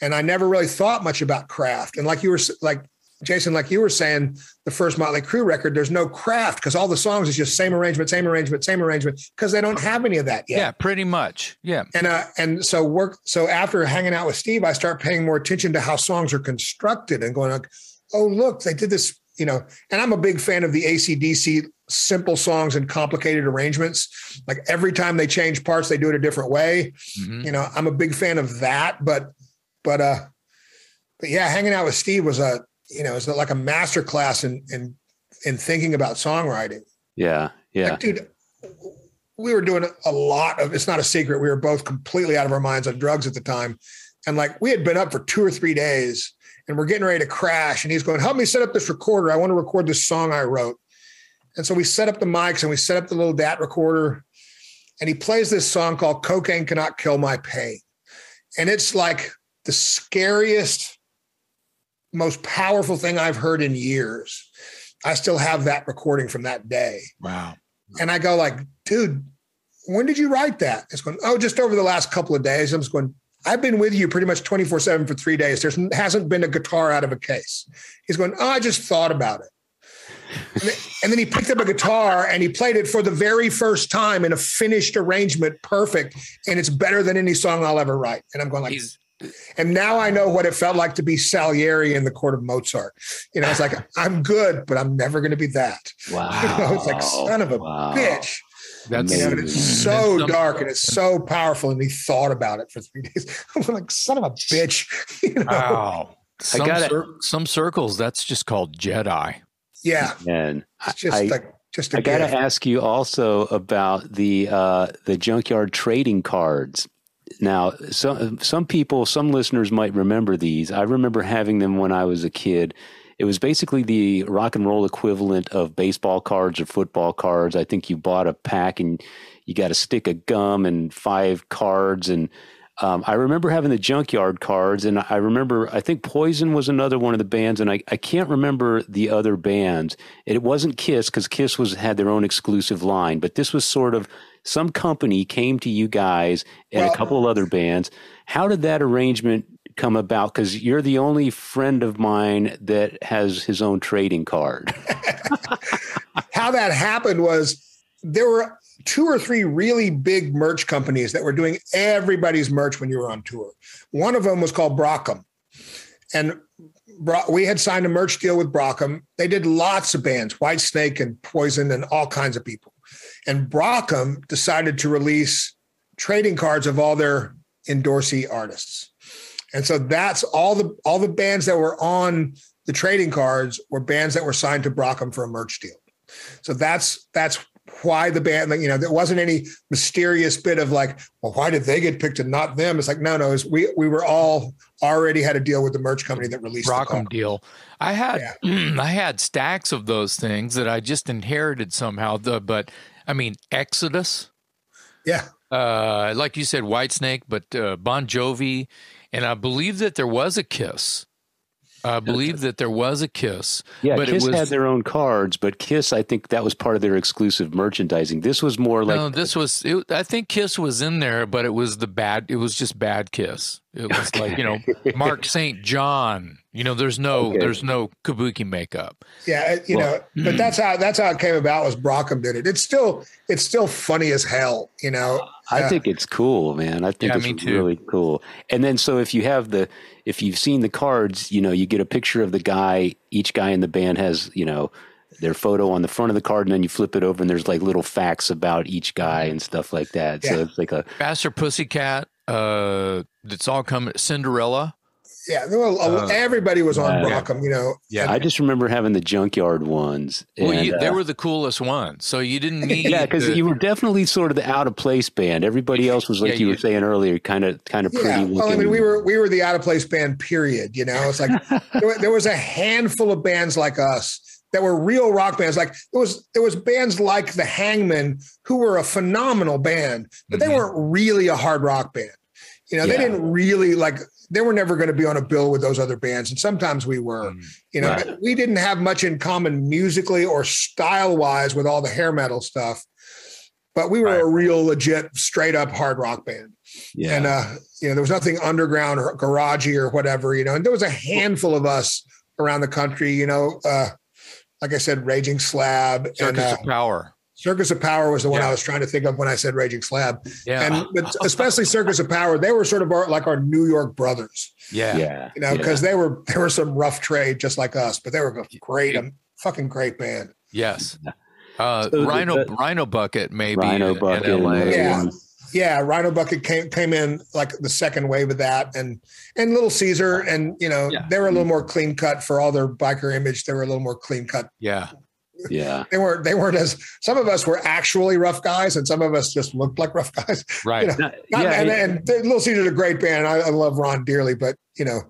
And I never really thought much about craft. And like you were like, Jason, like you were saying, the first Motley Crue record, there's no craft because all the songs is just same arrangement, same arrangement, same arrangement because they don't have any of that yet. Yeah, pretty much. Yeah. And uh, and so work. So after hanging out with Steve, I start paying more attention to how songs are constructed and going like, oh look, they did this. You know, and I'm a big fan of the ACDC simple songs and complicated arrangements. Like every time they change parts, they do it a different way. Mm-hmm. You know, I'm a big fan of that. But but uh, but yeah, hanging out with Steve was a you know, it's like a master class in in in thinking about songwriting. Yeah, yeah, like, dude. We were doing a lot of. It's not a secret. We were both completely out of our minds on drugs at the time, and like we had been up for two or three days, and we're getting ready to crash. And he's going, "Help me set up this recorder. I want to record this song I wrote." And so we set up the mics and we set up the little DAT recorder, and he plays this song called "Cocaine Cannot Kill My Pain," and it's like the scariest most powerful thing I've heard in years. I still have that recording from that day. Wow. And I go like, dude, when did you write that? It's going, oh, just over the last couple of days. I'm just going, I've been with you pretty much 24 seven for three days. There hasn't been a guitar out of a case. He's going, oh, I just thought about it. And then, and then he picked up a guitar and he played it for the very first time in a finished arrangement, perfect. And it's better than any song I'll ever write. And I'm going like, he's, and now I know what it felt like to be Salieri in the court of Mozart. You know, it's like, I'm good, but I'm never going to be that. Wow. You know, it's like, son of a wow. bitch. That's you know, and it's so dark and it's so powerful. And he thought about it for three days. I'm like, son of a bitch. You know? Wow. Some, I got cir- some circles, that's just called Jedi. Yeah. And it's just I, like, just I got to ask you also about the uh, the junkyard trading cards now, some some people, some listeners might remember these. I remember having them when I was a kid. It was basically the rock and roll equivalent of baseball cards or football cards. I think you bought a pack and you got a stick of gum and five cards. And um, I remember having the junkyard cards, and I remember I think Poison was another one of the bands, and I, I can't remember the other bands. It wasn't Kiss because Kiss was had their own exclusive line, but this was sort of some company came to you guys and well, a couple of other bands. How did that arrangement come about? Because you're the only friend of mine that has his own trading card. How that happened was there were two or three really big merch companies that were doing everybody's merch when you were on tour. One of them was called Brockum. And we had signed a merch deal with Brockum. They did lots of bands, White Snake and Poison and all kinds of people. And Brockum decided to release trading cards of all their endorsee artists. And so that's all the all the bands that were on the trading cards were bands that were signed to Brockum for a merch deal. So that's that's why the band, you know, there wasn't any mysterious bit of like, well, why did they get picked and not them? It's like, no, no, was, we we were all already had a deal with the merch company that released Brockum deal. I had yeah. I had stacks of those things that I just inherited somehow. The but I mean Exodus, yeah, uh, like you said, Whitesnake, but uh, Bon Jovi, and I believe that there was a Kiss. I believe that there was a Kiss. Yeah, but Kiss it was, had their own cards, but Kiss, I think that was part of their exclusive merchandising. This was more like no. This was. It, I think Kiss was in there, but it was the bad. It was just bad Kiss. It was okay. like you know Mark St. John. You know, there's no okay. there's no kabuki makeup. Yeah, you well, know, but that's how that's how it came about. Was Brockum did it? It's still it's still funny as hell. You know, I uh, think it's cool, man. I think yeah, it's really cool. And then so if you have the if you've seen the cards, you know, you get a picture of the guy, each guy in the band has, you know, their photo on the front of the card and then you flip it over and there's like little facts about each guy and stuff like that. Yeah. So it's like a Faster Pussycat, uh it's all coming Cinderella. Yeah, well, uh, everybody was on yeah. Brockum, you know. Yeah, I just remember having the junkyard ones. And, well, you, they uh, were the coolest ones, so you didn't need. yeah, because you were definitely sort of the out of place band. Everybody else was like yeah, you, you, were saying earlier, kind of kind of pretty. Well, I mean, we were we were the out of place band. Period. You know, it's like there, there was a handful of bands like us that were real rock bands. Like it was there was bands like the Hangmen who were a phenomenal band, but mm-hmm. they weren't really a hard rock band. You know, yeah. they didn't really like they were never going to be on a bill with those other bands. And sometimes we were, mm, you know, right. we didn't have much in common musically or style wise with all the hair metal stuff, but we were right. a real legit straight up hard rock band. Yeah. And, uh, you know, there was nothing underground or garagey or whatever, you know, and there was a handful of us around the country, you know, uh, like I said, Raging Slab Circus and uh, Power. Circus of Power was the one yeah. I was trying to think of when I said Raging Slab. Yeah. And but especially Circus of Power, they were sort of our, like our New York brothers. Yeah. Yeah. You know, because yeah. they were they were some rough trade just like us, but they were a great, a fucking great band. Yes. Uh, so Rhino the, Rhino Bucket maybe Rhino Bucket. Yeah. Yeah, Rhino Bucket came came in like the second wave of that, and and Little Caesar, and you know yeah. they were a little mm-hmm. more clean cut for all their biker image. They were a little more clean cut. Yeah, yeah. they weren't they weren't as some of us were actually rough guys and some of us just looked like rough guys. Right. You know, yeah. and, and, and Little Caesar's a great band. I, I, love Ron dearly, but you know,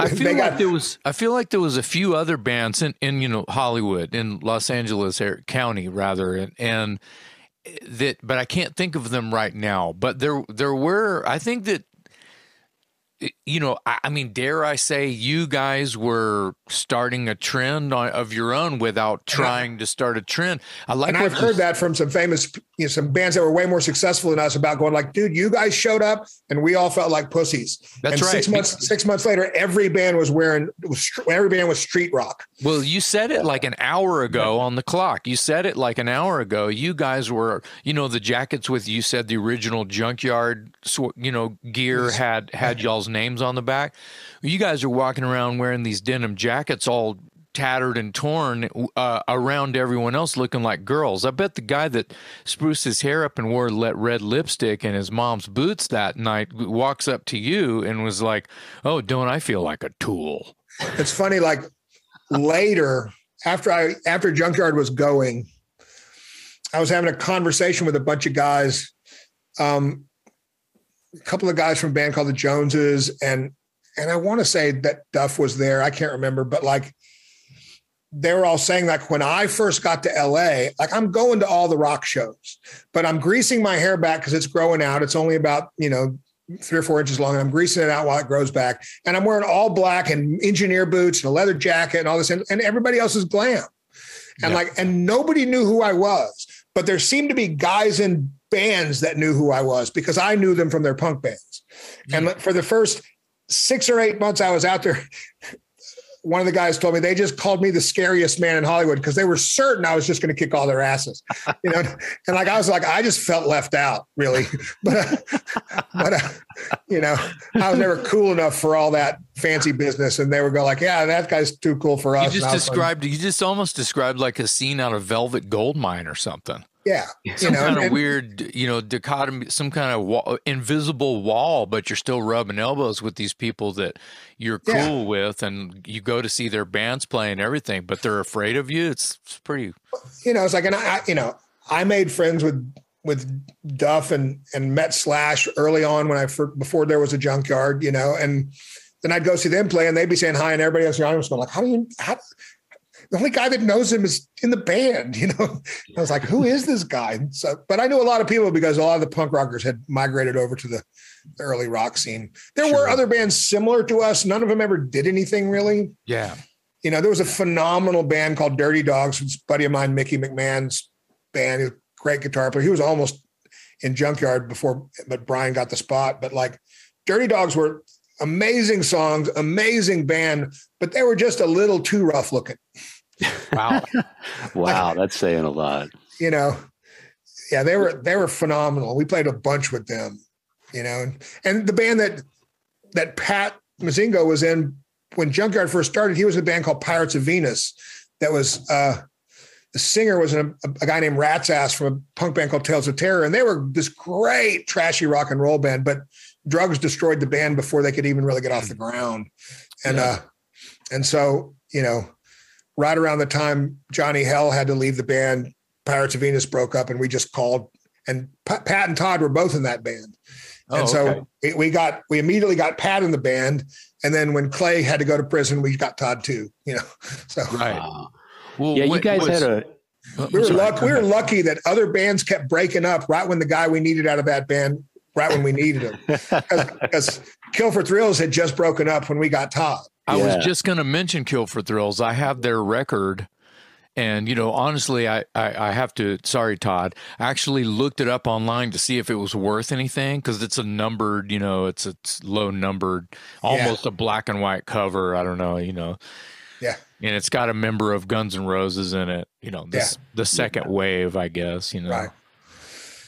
I feel like there was I feel like there was a few other bands in, in you know Hollywood in Los Angeles er, County rather and and that but I can't think of them right now. But there there were I think that you know, I, I, mean, dare I say, you guys were starting a trend on, of your own without trying I, to start a trend. I like. And I've heard that from some famous, you know, some bands that were way more successful than us about going like, dude, you guys showed up and we all felt like pussies. That's and right. Six months, six months later, every band was wearing, was, every band was street rock. Well, you said it like an hour ago on the clock. You said it like an hour ago. You guys were, you know, the jackets with you said the original junkyard, you know, gear had had y'all's names on the back. You guys are walking around wearing these denim jackets all tattered and torn uh, around everyone else looking like girls. I bet the guy that spruced his hair up and wore let red lipstick and his mom's boots that night walks up to you and was like, "Oh, don't I feel like a tool?" It's funny like later after I after Junkyard was going, I was having a conversation with a bunch of guys um, a couple of guys from a band called the Joneses, and and I want to say that Duff was there. I can't remember, but like they were all saying like when I first got to LA, like I'm going to all the rock shows, but I'm greasing my hair back because it's growing out. It's only about you know three or four inches long, and I'm greasing it out while it grows back. And I'm wearing all black and engineer boots and a leather jacket and all this, and, and everybody else is glam. And yeah. like, and nobody knew who I was, but there seemed to be guys in bands that knew who I was because I knew them from their punk bands. Mm-hmm. And for the first six or eight months I was out there, one of the guys told me they just called me the scariest man in Hollywood because they were certain I was just going to kick all their asses, you know. and like I was like, I just felt left out, really. but, uh, but uh, you know, I was never cool enough for all that fancy business, and they would go like, "Yeah, that guy's too cool for us." You just described, like, you just almost described like a scene out of Velvet Goldmine or something. Yeah, some know, kind of and, weird, you know, dichotomy, some kind of wall, invisible wall, but you're still rubbing elbows with these people that you're cool yeah. with, and you go to see their bands play and everything, but they're afraid of you. It's, it's pretty. You know, it's like, and I, you know, I made friends with with Duff and and met Slash early on when I before there was a junkyard, you know, and then I'd go see them play, and they'd be saying hi, and everybody else around was going like, "How do you?" How, the only guy that knows him is in the band, you know. I was like, who is this guy? So, but I knew a lot of people because a lot of the punk rockers had migrated over to the, the early rock scene. There sure. were other bands similar to us. None of them ever did anything really. Yeah. You know, there was a phenomenal band called Dirty Dogs, which buddy of mine, Mickey McMahon's band, He's great guitar player. He was almost in Junkyard before, but Brian got the spot. But like Dirty Dogs were amazing songs, amazing band, but they were just a little too rough looking. Wow. wow, like, that's saying a lot. You know, yeah, they were they were phenomenal. We played a bunch with them, you know, and, and the band that that Pat Muzingo was in when Junkyard first started, he was in a band called Pirates of Venus. That was uh the singer was a, a, guy named Rat's Ass from a punk band called Tales of Terror, and they were this great trashy rock and roll band. But drugs destroyed the band before they could even really get off the ground, and yeah. uh, and so you know right around the time Johnny Hell had to leave the band, Pirates of Venus broke up, and we just called. And Pat and Todd were both in that band, oh, and so okay. we got we immediately got Pat in the band, and then when Clay had to go to prison, we got Todd too. You know, so right. Well, yeah, you guys was, had a. We were, luck, we were lucky that other bands kept breaking up right when the guy we needed out of that band, right when we needed him, because Kill for Thrills had just broken up when we got Todd. I yeah. was just going to mention Kill for Thrills. I have their record. And, you know, honestly, I, I, I, have to, sorry, Todd, I actually looked it up online to see if it was worth anything because it's a numbered, you know, it's a low numbered, almost yeah. a black and white cover. I don't know, you know. Yeah. And it's got a member of Guns N' Roses in it, you know, this, yeah. the second wave, I guess, you know. Right.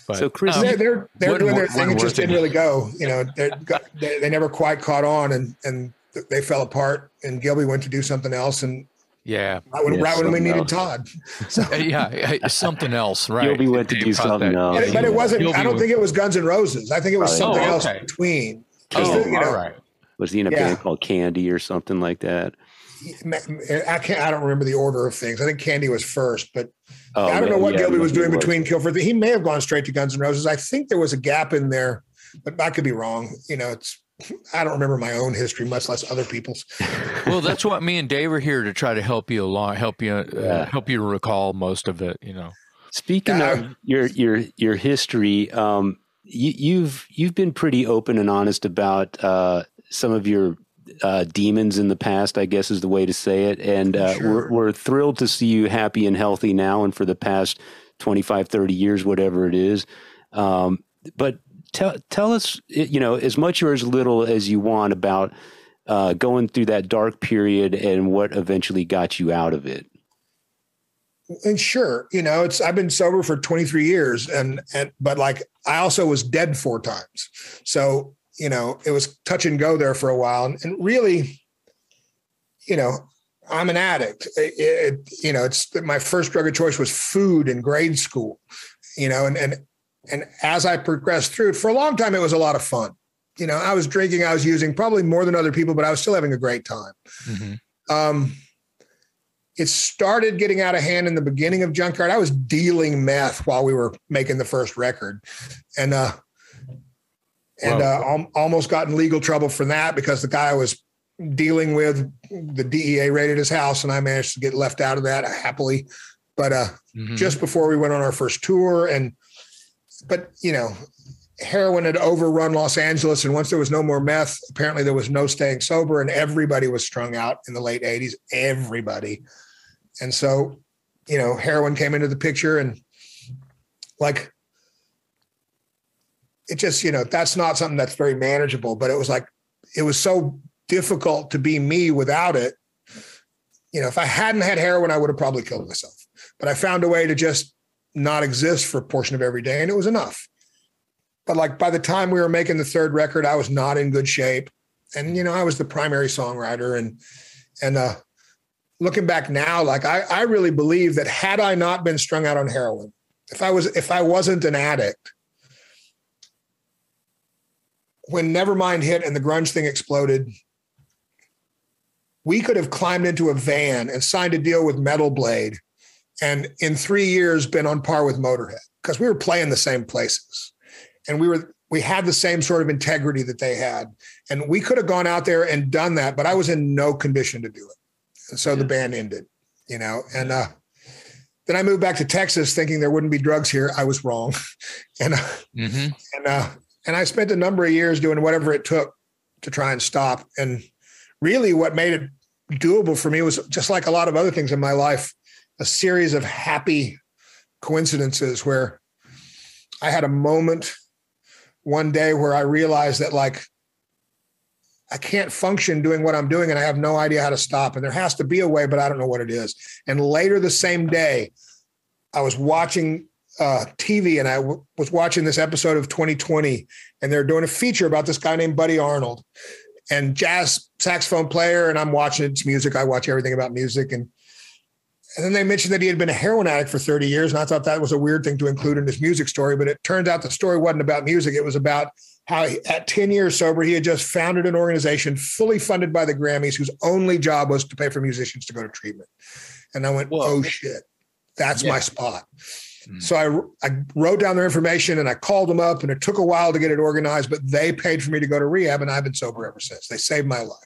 But, so Chris, um, they're they're, they're doing their thing. It just didn't really go. You know, they, they never quite caught on, and and they fell apart, and Gilby went to do something else, and yeah, right when, yeah, right when we needed else. Todd. So. yeah, something else, right? Gilby went to do something else, but, but it wasn't. Gilby I don't was, think it was Guns N' Roses. I think it was oh, something oh, okay. else between. Oh, you know, all right. Was he in a yeah. band called Candy or something like that? I can't. I don't remember the order of things. I think Candy was first, but oh, I don't know what yeah, Gilby was doing was. between Kilford. He may have gone straight to Guns N' Roses. I think there was a gap in there, but I could be wrong. You know, it's I don't remember my own history, much less other people's. well, that's what me and Dave are here to try to help you along, help you, uh, yeah. help you recall most of it. You know. Speaking uh, of your your your history, um, you, you've you've been pretty open and honest about uh, some of your uh, demons in the past, I guess is the way to say it. And uh, sure. we're, we're thrilled to see you happy and healthy now and for the past 25, 30 years, whatever it is. Um, but tell tell us, you know, as much or as little as you want about uh, going through that dark period and what eventually got you out of it. And sure, you know, it's I've been sober for 23 years, and and but like I also was dead four times, so you know it was touch and go there for a while, and, and really, you know, I'm an addict. It, it, you know, it's my first drug of choice was food in grade school, you know, and and and as I progressed through it, for a long time, it was a lot of fun. You know, I was drinking, I was using probably more than other people, but I was still having a great time. Mm-hmm. Um, it started getting out of hand in the beginning of Junkyard. I was dealing meth while we were making the first record, and uh, and uh, al- almost got in legal trouble for that because the guy I was dealing with, the DEA raided his house, and I managed to get left out of that happily. But uh, mm-hmm. just before we went on our first tour, and but you know, heroin had overrun Los Angeles, and once there was no more meth, apparently there was no staying sober, and everybody was strung out in the late '80s. Everybody, and so you know, heroin came into the picture, and like it just you know that's not something that's very manageable. But it was like it was so difficult to be me without it. You know, if I hadn't had heroin, I would have probably killed myself. But I found a way to just not exist for a portion of every day, and it was enough. But like by the time we were making the third record, I was not in good shape, and you know I was the primary songwriter, and and uh, looking back now, like I I really believe that had I not been strung out on heroin, if I was if I wasn't an addict, when Nevermind hit and the grunge thing exploded, we could have climbed into a van and signed a deal with Metal Blade and in three years been on par with Motorhead because we were playing the same places. And we were we had the same sort of integrity that they had. And we could have gone out there and done that but i was in no condition to do it. And so yeah. the band ended you know and uh, then i moved back to texas thinking there wouldn't be drugs here. I was wrong. And uh, mm-hmm. and uh, and i spent a number of years doing whatever it took to try and stop. And really what made it doable for me was just like a lot of other things in my life a series of happy coincidences where I had a moment one day where I realized that like I can't function doing what I'm doing and I have no idea how to stop. And there has to be a way, but I don't know what it is. And later the same day, I was watching uh, TV and I w- was watching this episode of 2020 and they're doing a feature about this guy named Buddy Arnold and jazz saxophone player. And I'm watching its music. I watch everything about music. And and then they mentioned that he had been a heroin addict for 30 years. And I thought that was a weird thing to include in his music story. But it turns out the story wasn't about music. It was about how he, at 10 years sober, he had just founded an organization fully funded by the Grammys whose only job was to pay for musicians to go to treatment. And I went, Whoa. oh shit, that's yeah. my spot. Mm. So I, I wrote down their information and I called them up and it took a while to get it organized, but they paid for me to go to rehab and I've been sober ever since. They saved my life.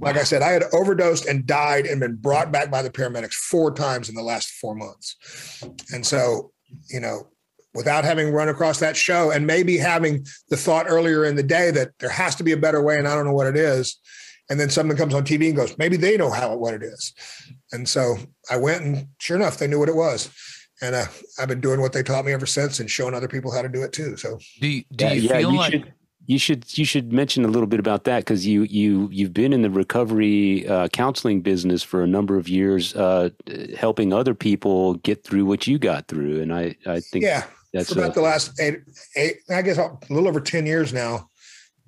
Like I said, I had overdosed and died and been brought back by the paramedics four times in the last four months. And so, you know, without having run across that show and maybe having the thought earlier in the day that there has to be a better way and I don't know what it is. And then something comes on TV and goes, maybe they know how what it is. And so I went and sure enough, they knew what it was. And uh, I've been doing what they taught me ever since and showing other people how to do it too. So do you, do you yeah, feel you like should, you should you should mention a little bit about that because you you you've been in the recovery uh, counseling business for a number of years, uh, helping other people get through what you got through, and I I think yeah, that's for about a, the last eight eight I guess a little over ten years now,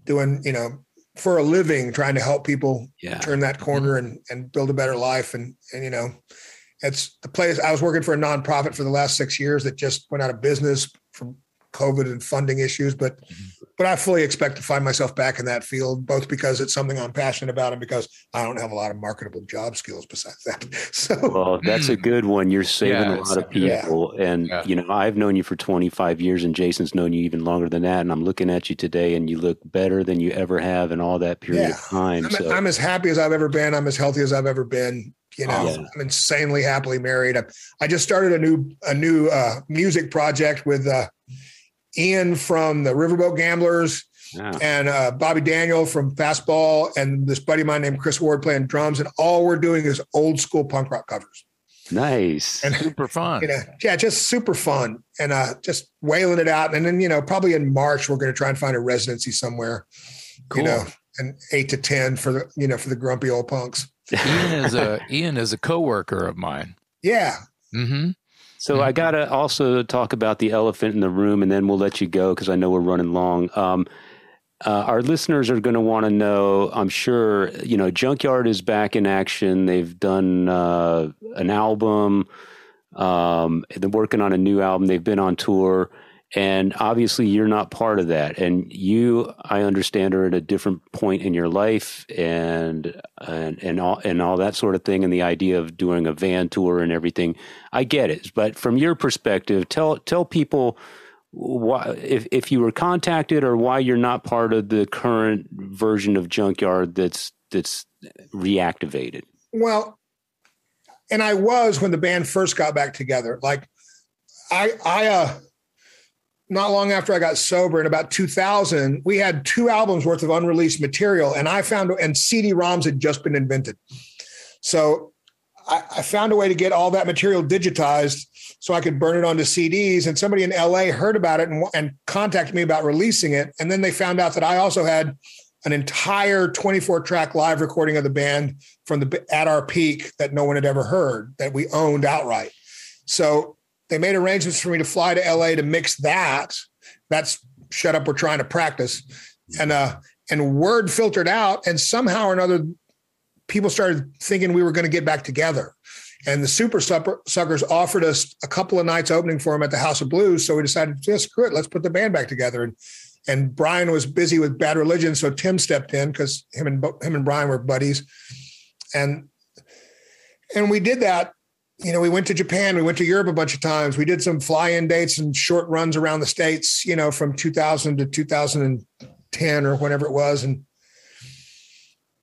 doing you know for a living trying to help people yeah. turn that corner and and build a better life and and you know it's the place I was working for a nonprofit for the last six years that just went out of business from COVID and funding issues, but mm-hmm but I fully expect to find myself back in that field, both because it's something I'm passionate about and because I don't have a lot of marketable job skills besides that. So, well, that's a good one. You're saving yeah, a lot of people, yeah. and yeah. you know I've known you for 25 years, and Jason's known you even longer than that. And I'm looking at you today, and you look better than you ever have in all that period of time. I'm, so. I'm, as happy as I've ever been. I'm as healthy as I've ever been. You know, I'm insanely happily married. I, I, just started a new a new uh, music project with. Uh, Ian from the Riverboat Gamblers, yeah. and uh, Bobby Daniel from Fastball, and this buddy of mine named Chris Ward playing drums, and all we're doing is old school punk rock covers. Nice, and super fun. You know, yeah, just super fun, and uh, just wailing it out. And then you know, probably in March we're going to try and find a residency somewhere. Cool. You know, and eight to ten for the you know for the grumpy old punks. Ian is a Ian is a coworker of mine. Yeah. Mm-hmm. So I gotta also talk about the elephant in the room, and then we'll let you go because I know we're running long. Um, uh, our listeners are going to want to know. I'm sure you know Junkyard is back in action. They've done uh, an album. Um, they're working on a new album. They've been on tour and obviously you're not part of that. And you i understand are at a different point in your life and and and all and all that sort of thing and the idea of doing a van tour and everything. I get it. But from your perspective tell tell people why if if you were contacted or why you're not part of the current version of junkyard that's that's reactivated. Well and i was when the band first got back together. Like i i uh not long after I got sober in about 2000, we had two albums worth of unreleased material, and I found and CD-ROMs had just been invented. So I, I, found a way to get all that material digitized so I could burn it onto CDs. And somebody in LA heard about it and, and contacted me about releasing it. And then they found out that I also had an entire 24 track live recording of the band from the at our peak that no one had ever heard that we owned outright. So they made arrangements for me to fly to LA to mix that. That's shut up. We're trying to practice. And, uh, and word filtered out and somehow or another, people started thinking we were going to get back together. And the Supersuckers offered us a couple of nights opening for them at the House of Blues. So we decided, just screw it, let's put the band back together. And and Brian was busy with Bad Religion, so Tim stepped in because him and him and Brian were buddies, and and we did that. You know, we went to Japan, we went to Europe a bunch of times. We did some fly-in dates and short runs around the states. You know, from 2000 to 2010 or whatever it was, and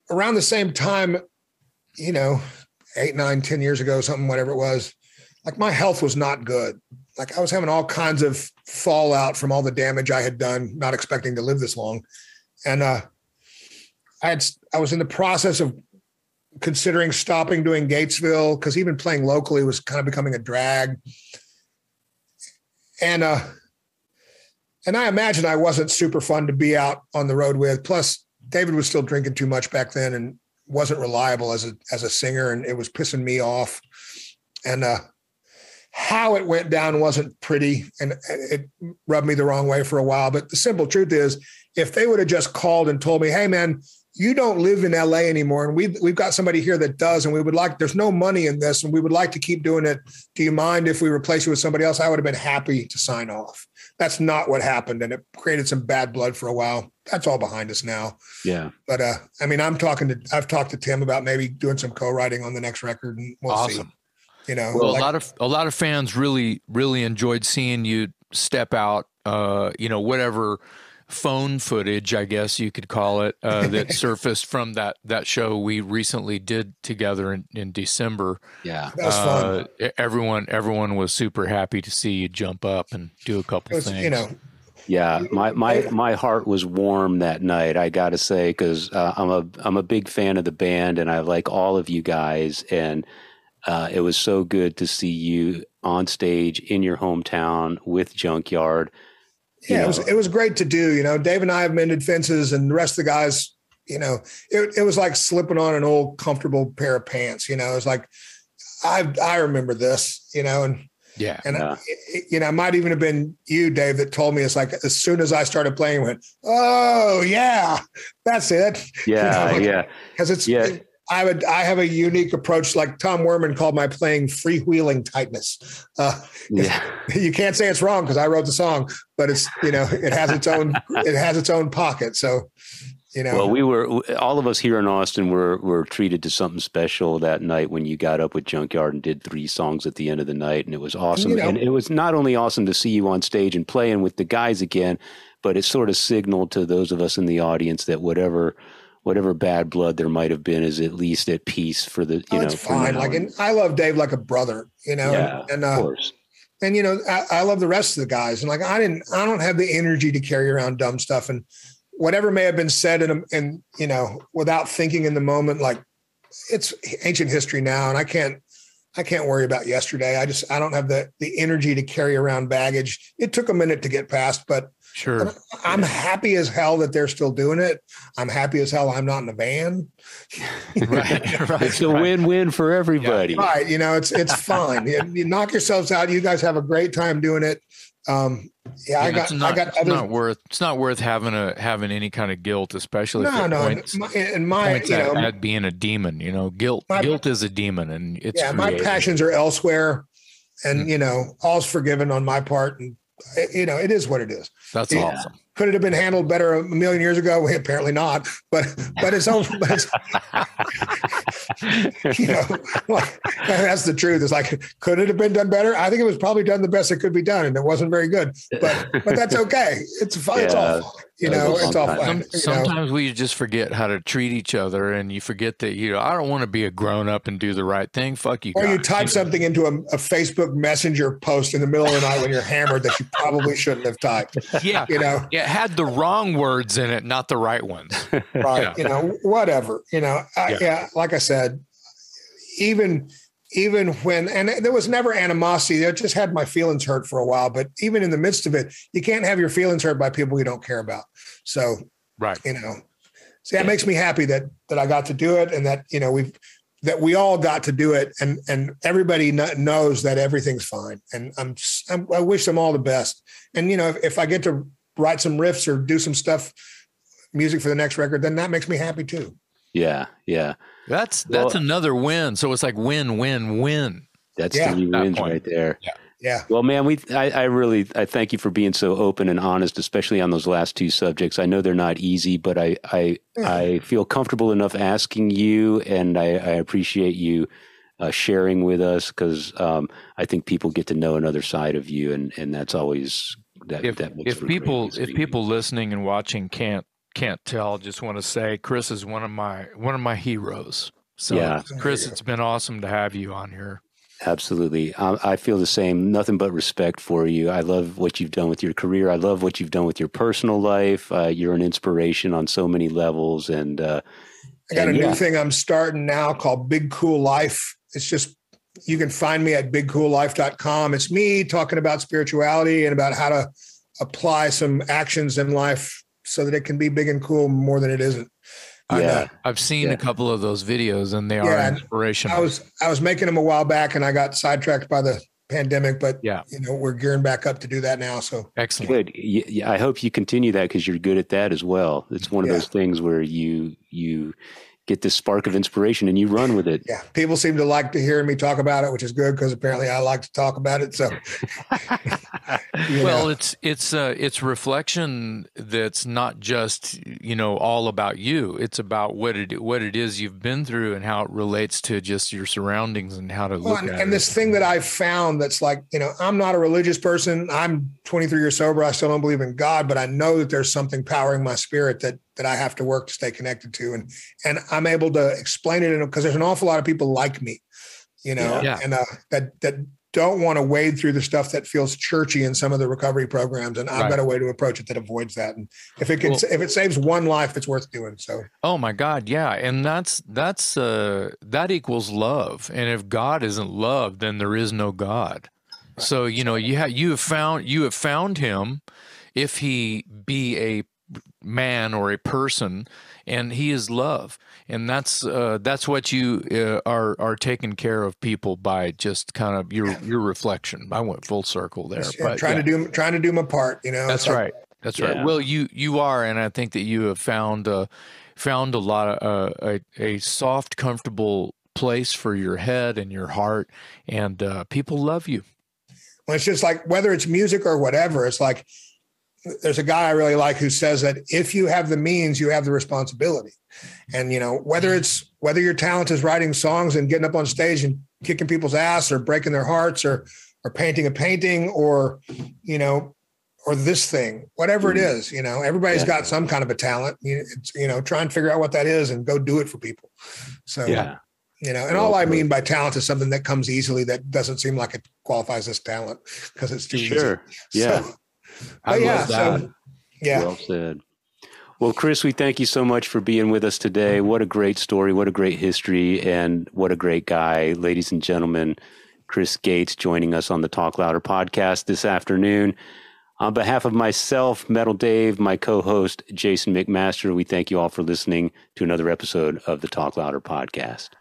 around the same time, you know, eight, nine, ten years ago, something, whatever it was, like my health was not good. Like I was having all kinds of fallout from all the damage I had done, not expecting to live this long. And uh, I had I was in the process of considering stopping doing Gatesville because even playing locally was kind of becoming a drag. And uh, and I imagine I wasn't super fun to be out on the road with. Plus, David was still drinking too much back then and wasn't reliable as a as a singer, and it was pissing me off. And uh, how it went down wasn't pretty, and it rubbed me the wrong way for a while. But the simple truth is, if they would have just called and told me, "Hey, man, you don't live in LA anymore, and we've we've got somebody here that does, and we would like there's no money in this, and we would like to keep doing it. Do you mind if we replace you with somebody else?" I would have been happy to sign off. That's not what happened, and it created some bad blood for a while. That's all behind us now. Yeah. But uh, I mean, I'm talking to I've talked to Tim about maybe doing some co-writing on the next record, and we'll awesome. see. You know, well, like, a lot of a lot of fans really really enjoyed seeing you step out. Uh, you know, whatever phone footage, I guess you could call it, uh, that surfaced from that that show we recently did together in, in December. Yeah, that was uh, fun. Everyone everyone was super happy to see you jump up and do a couple was, things. You know. Yeah, my, my my heart was warm that night. I got to say because uh, I'm a I'm a big fan of the band and I like all of you guys and uh, it was so good to see you on stage in your hometown with Junkyard yeah, it was it was great to do. You know, Dave and I have mended fences, and the rest of the guys, you know, it, it was like slipping on an old comfortable pair of pants. You know, it's like I I remember this. You know, and yeah, and yeah. I, you know, it might even have been you, Dave, that told me. It's like as soon as I started playing, went, oh yeah, that's it. Yeah, you know, like, yeah, because it's yeah. I would I have a unique approach, like Tom Werman called my playing freewheeling tightness. Uh, yeah, you can't say it's wrong because I wrote the song, but it's you know it has its own it has its own pocket. So you know, well, we were all of us here in Austin were were treated to something special that night when you got up with Junkyard and did three songs at the end of the night, and it was awesome. You know, and it was not only awesome to see you on stage and playing with the guys again, but it sort of signaled to those of us in the audience that whatever whatever bad blood there might have been is at least at peace for the you oh, know. It's fine. Like, and I love Dave like a brother, you know. Yeah, and, uh, of course. And you know, I, I, love the rest of the guys, and like I didn't, I don't have the energy to carry around dumb stuff, and whatever may have been said in, and you know, without thinking in the moment, like it's ancient history now, and I can't, I can't worry about yesterday. I just, I don't have the the energy to carry around baggage. It took a minute to get past, but Sure. I'm happy as hell that they're still doing it. I'm happy as hell I'm not in the van. right, right. It's a right. win-win for everybody. Yeah. Right. You know, it's it's fine. you, you, knock yourselves out. You guys have a great time doing it. Um, yeah, yeah I got. Not, I got. It's other, not worth. It's not worth having a having any kind of guilt, especially no, if no. Points, my, and my, points you know, at, at, being a demon. You know, guilt. My, guilt is a demon, and it's yeah. Created. My passions are elsewhere, and mm-hmm. you know, all's forgiven on my part, and you know, it is what it is. That's yeah. awesome. Could it have been handled better a million years ago? Well, apparently not. But but it's all. But it's, you know, that's the truth. It's like, could it have been done better? I think it was probably done the best it could be done, and it wasn't very good. But but that's okay. It's fine. Yeah. It's all you know, it's all fun. Sometimes we just forget how to treat each other, and you forget that you know I don't want to be a grown up and do the right thing. Fuck you. Or guys. you type you something know? into a, a, Facebook Messenger post in the middle of the night when you're hammered that you probably shouldn't have typed. Yeah, you know, yeah, it had the wrong words in it, not the right ones. right. Yeah. You know, whatever. You know, I, yeah. yeah. Like I said, even even when and there was never animosity i just had my feelings hurt for a while but even in the midst of it you can't have your feelings hurt by people you don't care about so right you know see that makes me happy that that i got to do it and that you know we've that we all got to do it and and everybody knows that everything's fine and I'm, I'm i wish them all the best and you know if, if i get to write some riffs or do some stuff music for the next record then that makes me happy too Yeah, yeah. That's that's well, another win. So it's like win, win, win. That's yeah, three wins point. right there. Yeah. Yeah. Well, man, we I, I, really I thank you for being so open and honest, especially on those last two subjects. I know they're not easy, but I I, yeah. I feel comfortable enough asking you, and I, I appreciate you uh, sharing with us because um, I think people get to know another side of you, and and that's always that. If, that if people if people listening and watching can't can't tell, just want to say Chris is one of my one of my heroes. So, yeah. Chris, it's been awesome to have you on here. Absolutely. I, I, feel the same. Nothing but respect for you. I love what you've done with your career. I love what you've done with your personal life. Uh, you're an inspiration on so many levels. And uh, I got and a yeah. new thing I'm starting now called Big Cool Life. It's just, you can find me at bigcoollife.com. It's me talking about spirituality and about how to apply some actions in life so that it can be big and cool more than it isn't yeah, I've seen yeah. a couple of those videos, and they yeah, are inspirational. I was I was making them a while back, and I got sidetracked by the pandemic. But yeah, you know, we're gearing back up to do that now. So excellent. Good. Yeah, I hope you continue that because you're good at that as well. It's one of yeah. those things where you you get this spark of inspiration and you run with it. Yeah. People seem to like to hear me talk about it, which is good because apparently I like to talk about it. So well, know. it's it's uh it's reflection that's not just, you know, all about you. It's about what it what it is you've been through and how it relates to just your surroundings and how to well, look and, at and it. this thing that I've found that's like, you know, I'm not a religious person. I'm 23 years sober. I still don't believe in God, but I know that there's something powering my spirit that that I have to work to stay connected to. And and I'm able to explain it because there's an awful lot of people like me, you know, yeah. and uh, that that don't want to wade through the stuff that feels churchy in some of the recovery programs. And I've right. got a way to approach it that avoids that. And if it can, well, if it saves one life, it's worth doing. So. Oh my God. Yeah. And that's, that's, uh, that equals love. And if God isn't love, then there is no God. So, you know, you have, you have found, you have found him if he be a man or a person and he is love. And that's uh, that's what you uh, are are taking care of people by just kind of your your reflection. I went full circle there yeah, but trying yeah. to do trying to do my part you know that's like, right. That's yeah. right well you you are and i think that you have found uh, found a lot of uh, a, a soft comfortable place for your head and your heart and uh, people love you. Well it's just like whether it's music or whatever it's like there's a guy I really like who says that if you have the means, you have the responsibility. And you know, whether it's whether your talent is writing songs and getting up on stage and kicking people's ass or breaking their hearts or or painting a painting or you know or this thing, whatever it mm-hmm. you know, everybody's yeah. got some kind of a talent. You, you know, try and figure out what that is and go do it for people. So yeah. You know, and all I mean by talent is something that comes easily that doesn't seem like it qualifies as talent because it's too sure. Yeah. So, I yeah, love that. So, yeah. Well said. Well, Chris, we thank you so much for being with us today. What a great story. What a great history. And what a great guy. Ladies and gentlemen, Chris Gates joining us on the Talk Louder podcast this afternoon. On behalf of myself, Metal Dave, my co host, Jason McMaster, we thank you all for listening to another episode of the Talk Louder podcast.